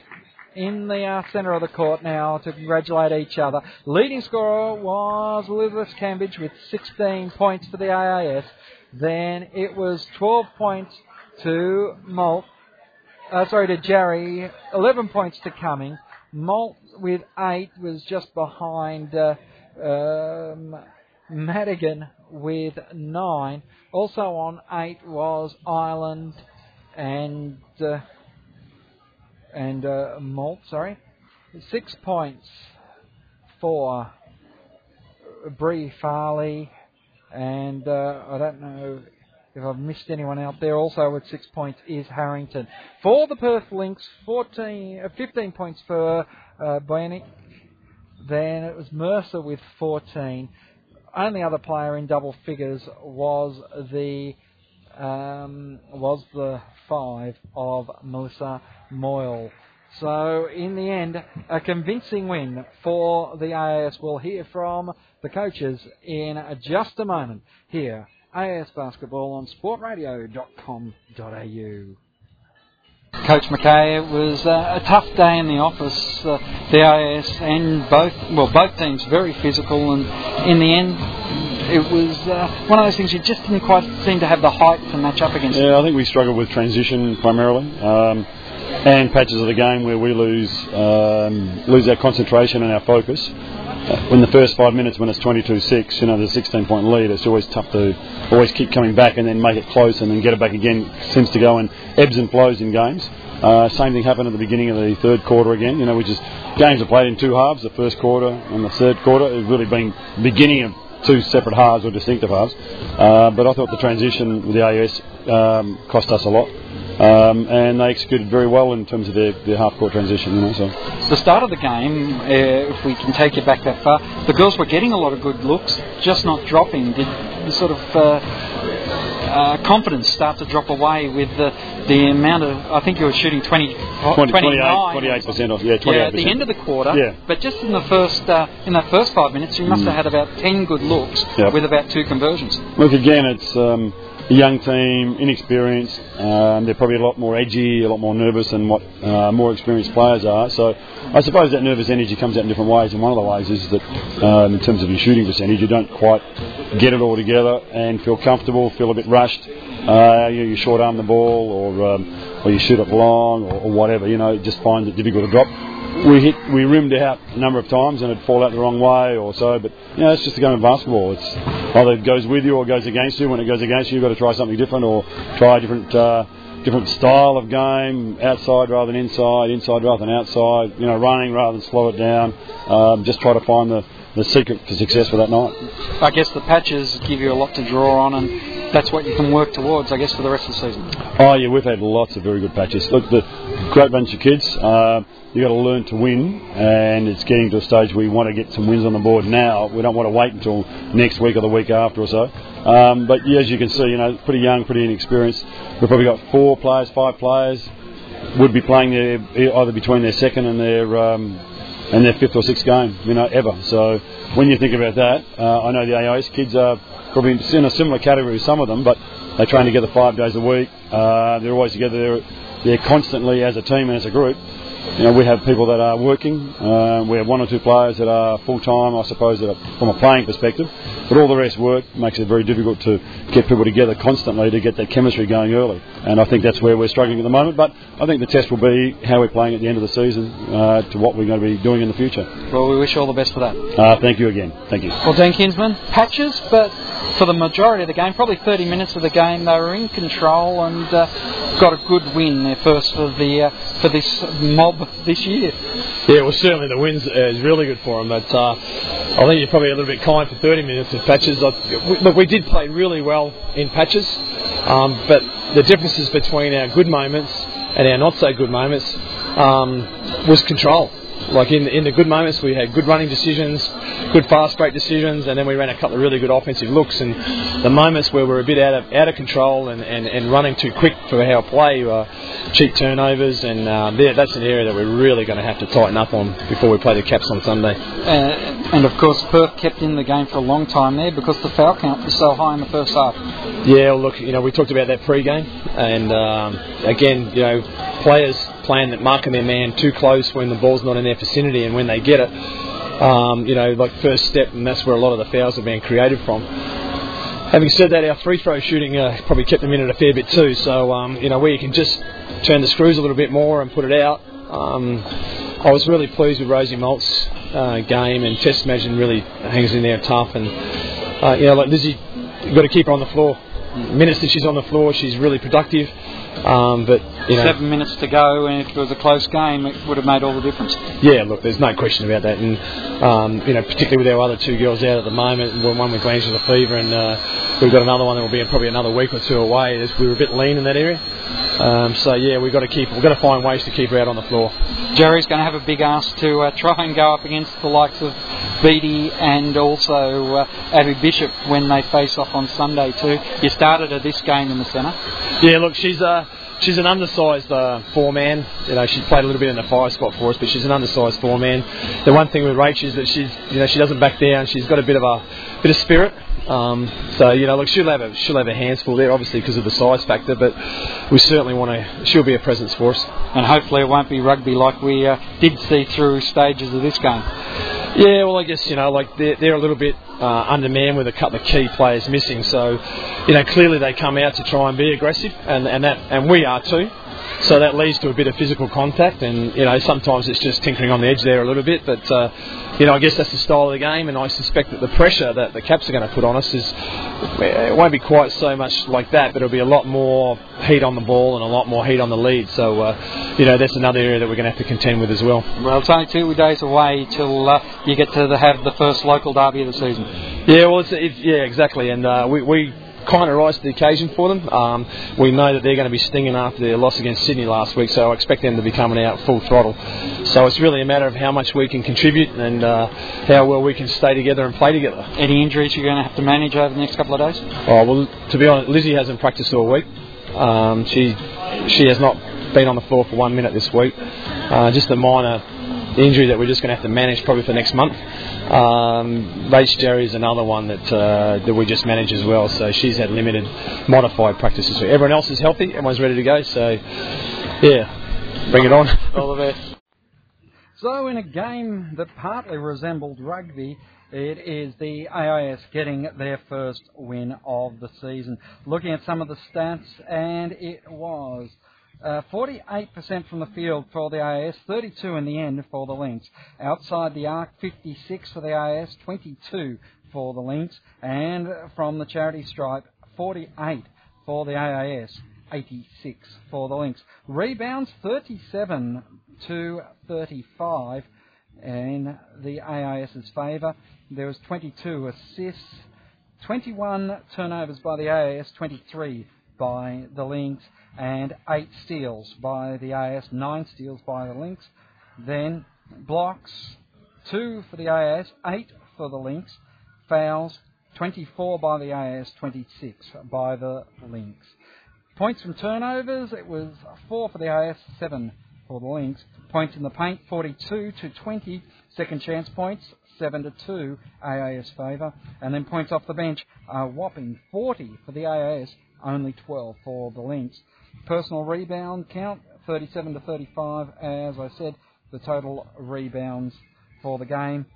in the uh, centre of the court now to congratulate each other. Leading scorer was Elizabeth Cambridge with 16 points for the AIS. Then it was 12 points to Moult uh, sorry, to Jarry. 11 points to Cumming. Moult with 8 was just behind uh, um, Madgen with 9. Also on 8 was Ireland and uh, and uh, Moult, sorry. 6 points for Bree Farley and uh, I don't know if I've missed anyone out there, also with six points is Harrington. For the Perth Lynx, 14, uh, 15 points for uh, Then it was Mercer with 14. Only other player in double figures was the um, was the five of Melissa Moyle. So in the end, a convincing win for the AIS. We'll hear from the coaches in just a moment here AIS Basketball on sportradio.com.au. Coach McKay, it was uh, a tough day in the office. Uh, the AIS and both, well, both teams very physical, and in the end, it was uh, one of those things you just didn't quite seem to have the height to match up against. Yeah, I think we struggled with transition primarily. Um, and patches of the game where we lose um, lose our concentration and our focus. In the first five minutes, when it's 22-6, you know, a 16-point lead. It's always tough to always keep coming back and then make it close and then get it back again. seems to go in ebbs and flows in games. Uh, same thing happened at the beginning of the third quarter again. You know, which is games are played in two halves, the first quarter and the third quarter. It's really been beginning of two separate halves or distinctive halves. Uh, but I thought the transition with the AIS um, cost us a lot. Um, and they executed very well in terms of their, their half-court transition. You know, so the start of the game, uh, if we can take it back that far, the girls were getting a lot of good looks, just not dropping. Did the sort of uh, uh, confidence start to drop away with the, the amount of, I think you were shooting 20, 20 28, percent off, yeah, 28%. Yeah, at the end of the quarter, yeah. but just in the first, uh, in that first five minutes, you must mm. have had about 10 good looks yep. with about two conversions. Look, again, it's, um, a young team, inexperienced. Um, they're probably a lot more edgy, a lot more nervous than what uh, more experienced players are. So I suppose that nervous energy comes out in different ways. And one of the ways is that, um, in terms of your shooting percentage, you don't quite get it all together and feel comfortable, feel a bit rushed. Uh, you, you short arm the ball, or um, or you shoot it long, or, or whatever. You know, just find it difficult to drop we hit, we rimmed out a number of times and it'd fall out the wrong way or so. But you know, it's just a game of basketball. It's either it goes with you or it goes against you. When it goes against you, you've got to try something different or try a different. Uh, different style of game, outside rather than inside, inside rather than outside, you know, running rather than slow it down. Um, just try to find the, the secret to success for that night. I guess the patches give you a lot to draw on, and that's what you can work towards, I guess, for the rest of the season. Oh yeah, we've had lots of very good patches. Look, the great bunch of kids. Uh, you got to learn to win, and it's getting to a stage where we want to get some wins on the board now. We don't want to wait until next week or the week after or so. Um, but yeah, as you can see, you know, pretty young, pretty inexperienced. We've probably got four players, five players would be playing their either between their second and their um, and their fifth or sixth game, you know, ever. So when you think about that, uh, I know the AIS kids are probably in a similar category some of them, but they train together five days a week. Uh, they're always together. They're, they're constantly as a team and as a group. You know, we have people that are working. Uh, we have one or two players that are full time, I suppose, that are, from a playing perspective. But all the rest work makes it very difficult to get people together constantly to get that chemistry going early. And I think that's where we're struggling at the moment. But I think the test will be how we're playing at the end of the season uh, to what we're going to be doing in the future. Well, we wish you all the best for that. Uh, thank you again. Thank you. Well, Dan Kinsman, patches, but for the majority of the game, probably 30 minutes of the game, they were in control and uh, got a good win, their first for the uh, for this this year. Yeah, well, certainly the wins uh, is really good for them, but uh, I think you're probably a little bit kind for 30 minutes of patches. Look, we did play really well in patches, um, but the differences between our good moments and our not so good moments um, was control. Like in in the good moments, we had good running decisions, good fast break decisions, and then we ran a couple of really good offensive looks. And the moments where we're a bit out of out of control and, and, and running too quick for our play, uh, cheap turnovers, and uh, that's an area that we're really going to have to tighten up on before we play the Caps on Sunday. Uh, and of course, Perth kept in the game for a long time there because the foul count was so high in the first half. Yeah, well, look, you know, we talked about that pre-game, and um, again, you know, players playing that marking their man too close when the ball's not in their vicinity, and when they get it, um, you know, like first step, and that's where a lot of the fouls are being created from. Having said that, our free throw shooting uh, probably kept them in it a fair bit too. So um, you know, where you can just turn the screws a little bit more and put it out. Um, I was really pleased with Rosie Moult's uh, game, and Tess Madgen really hangs in there tough. And uh, you know, like Lizzie, you've got to keep her on the floor. Minutes that she's on the floor, she's really productive. Um, but you know, seven minutes to go, and if it was a close game, it would have made all the difference. Yeah, look, there's no question about that, and um, you know, particularly with our other two girls out at the moment, one with glandular fever, and uh, we've got another one that will be in probably another week or two away. We were a bit lean in that area, um, so yeah, we've got to keep, we've got to find ways to keep her out on the floor. Jarry's going to have a big ask to uh, try and go up against the likes of Beattie and also uh, Abby Bishop when they face off on Sunday too. You started at this game in the centre. Yeah, look, she's uh, she's an undersized uh, four man. You know, she played a little bit in the five spot for us, but she's an undersized four man. The one thing with Rach is that she's you know she doesn't back down. She's got a bit of a bit of spirit. Um, so you know, look, she'll have a she'll have a hands full there, obviously because of the size factor. But we certainly want to. She'll be a presence for us, and hopefully it won't be rugby like we uh, did see through stages of this game. Yeah, well, I guess you know, like they're, they're a little bit uh, undermanned with a couple of key players missing. So, you know, clearly they come out to try and be aggressive, and and that and we are too. So that leads to a bit of physical contact, and you know sometimes it's just tinkering on the edge there a little bit. But uh, you know I guess that's the style of the game, and I suspect that the pressure that the Caps are going to put on us is it won't be quite so much like that, but it'll be a lot more heat on the ball and a lot more heat on the lead. So uh, you know that's another area that we're going to have to contend with as well. Well, it's only two days away till uh, you get to the, have the first local derby of the season. Yeah, well, it's, it, yeah, exactly, and uh, we. we kind of rise to the occasion for them. Um, we know that they're going to be stinging after their loss against Sydney last week, so I expect them to be coming out full throttle. So it's really a matter of how much we can contribute and uh, how well we can stay together and play together. Any injuries you're going to have to manage over the next couple of days? Oh well, to be honest, Lizzie hasn't practiced all week. Um, she she has not been on the floor for one minute this week. Uh, just a minor injury that we're just going to have to manage probably for next month. Um, Rach Jarry is another one that uh, that we just manage as well. So she's had limited modified practices. this week. Everyone else is healthy. Everyone's ready to go. So yeah, bring it on. All the best. So in a game that partly resembled rugby, it is the AIS getting their first win of the season. Looking at some of the stats, and it was uh, 48% from the field for the AIS, 32 in the end for the Lynx. Outside the arc, 56 for the AIS, 22 for the Lynx. And from the charity stripe, 48 for the AIS, 86 for the Lynx. Rebounds, 37 to 35 in the AIS's favour. There was 22 assists, 21 turnovers by the AIS, 23 by the Lynx and eight steals by the AIS, nine steals by the Lynx. Then blocks, two for the AIS, eight for the Lynx. Fouls, 24 by the AIS, 26 by the Lynx. Points from turnovers, it was four for the AIS, seven for the Lynx. Points in the paint, 42 to 20. Second chance points, 7 to 2, AIS favour. And then points off the bench, a whopping 40 for the AIS, only 12 for the Lynx. Personal rebound count 37 to 35. As I said, the total rebounds for the game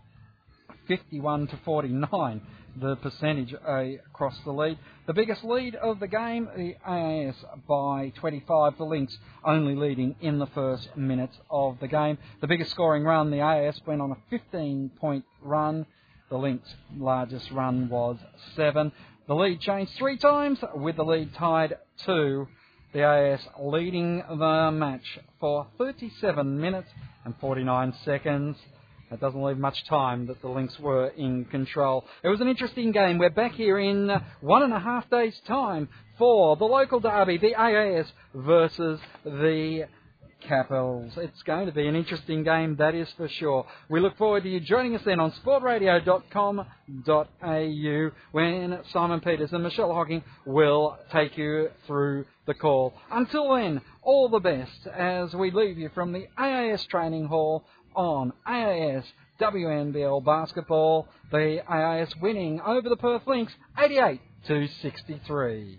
51 to 49 the percentage uh, across the lead. The biggest lead of the game, the AIS by 25. The Lynx only leading in the first minutes of the game. The biggest scoring run, the AIS went on a 15 point run. The Lynx largest run was seven. The lead changed three times with the lead tied two. The AIS leading the match for 37 minutes and 49 seconds. It doesn't leave much time that the Lynx were in control. It was an interesting game. We're back here in one and a half days' time for the local derby, the AIS versus the Capitals. It's going to be an interesting game, that is for sure. We look forward to you joining us then on sportradio.com.au when Simon Peters and Michelle Hocking will take you through the call. Until then, all the best as we leave you from the AIS Training Hall on AIS WNBL basketball. The AIS winning over the Perth Lynx 88 to 63.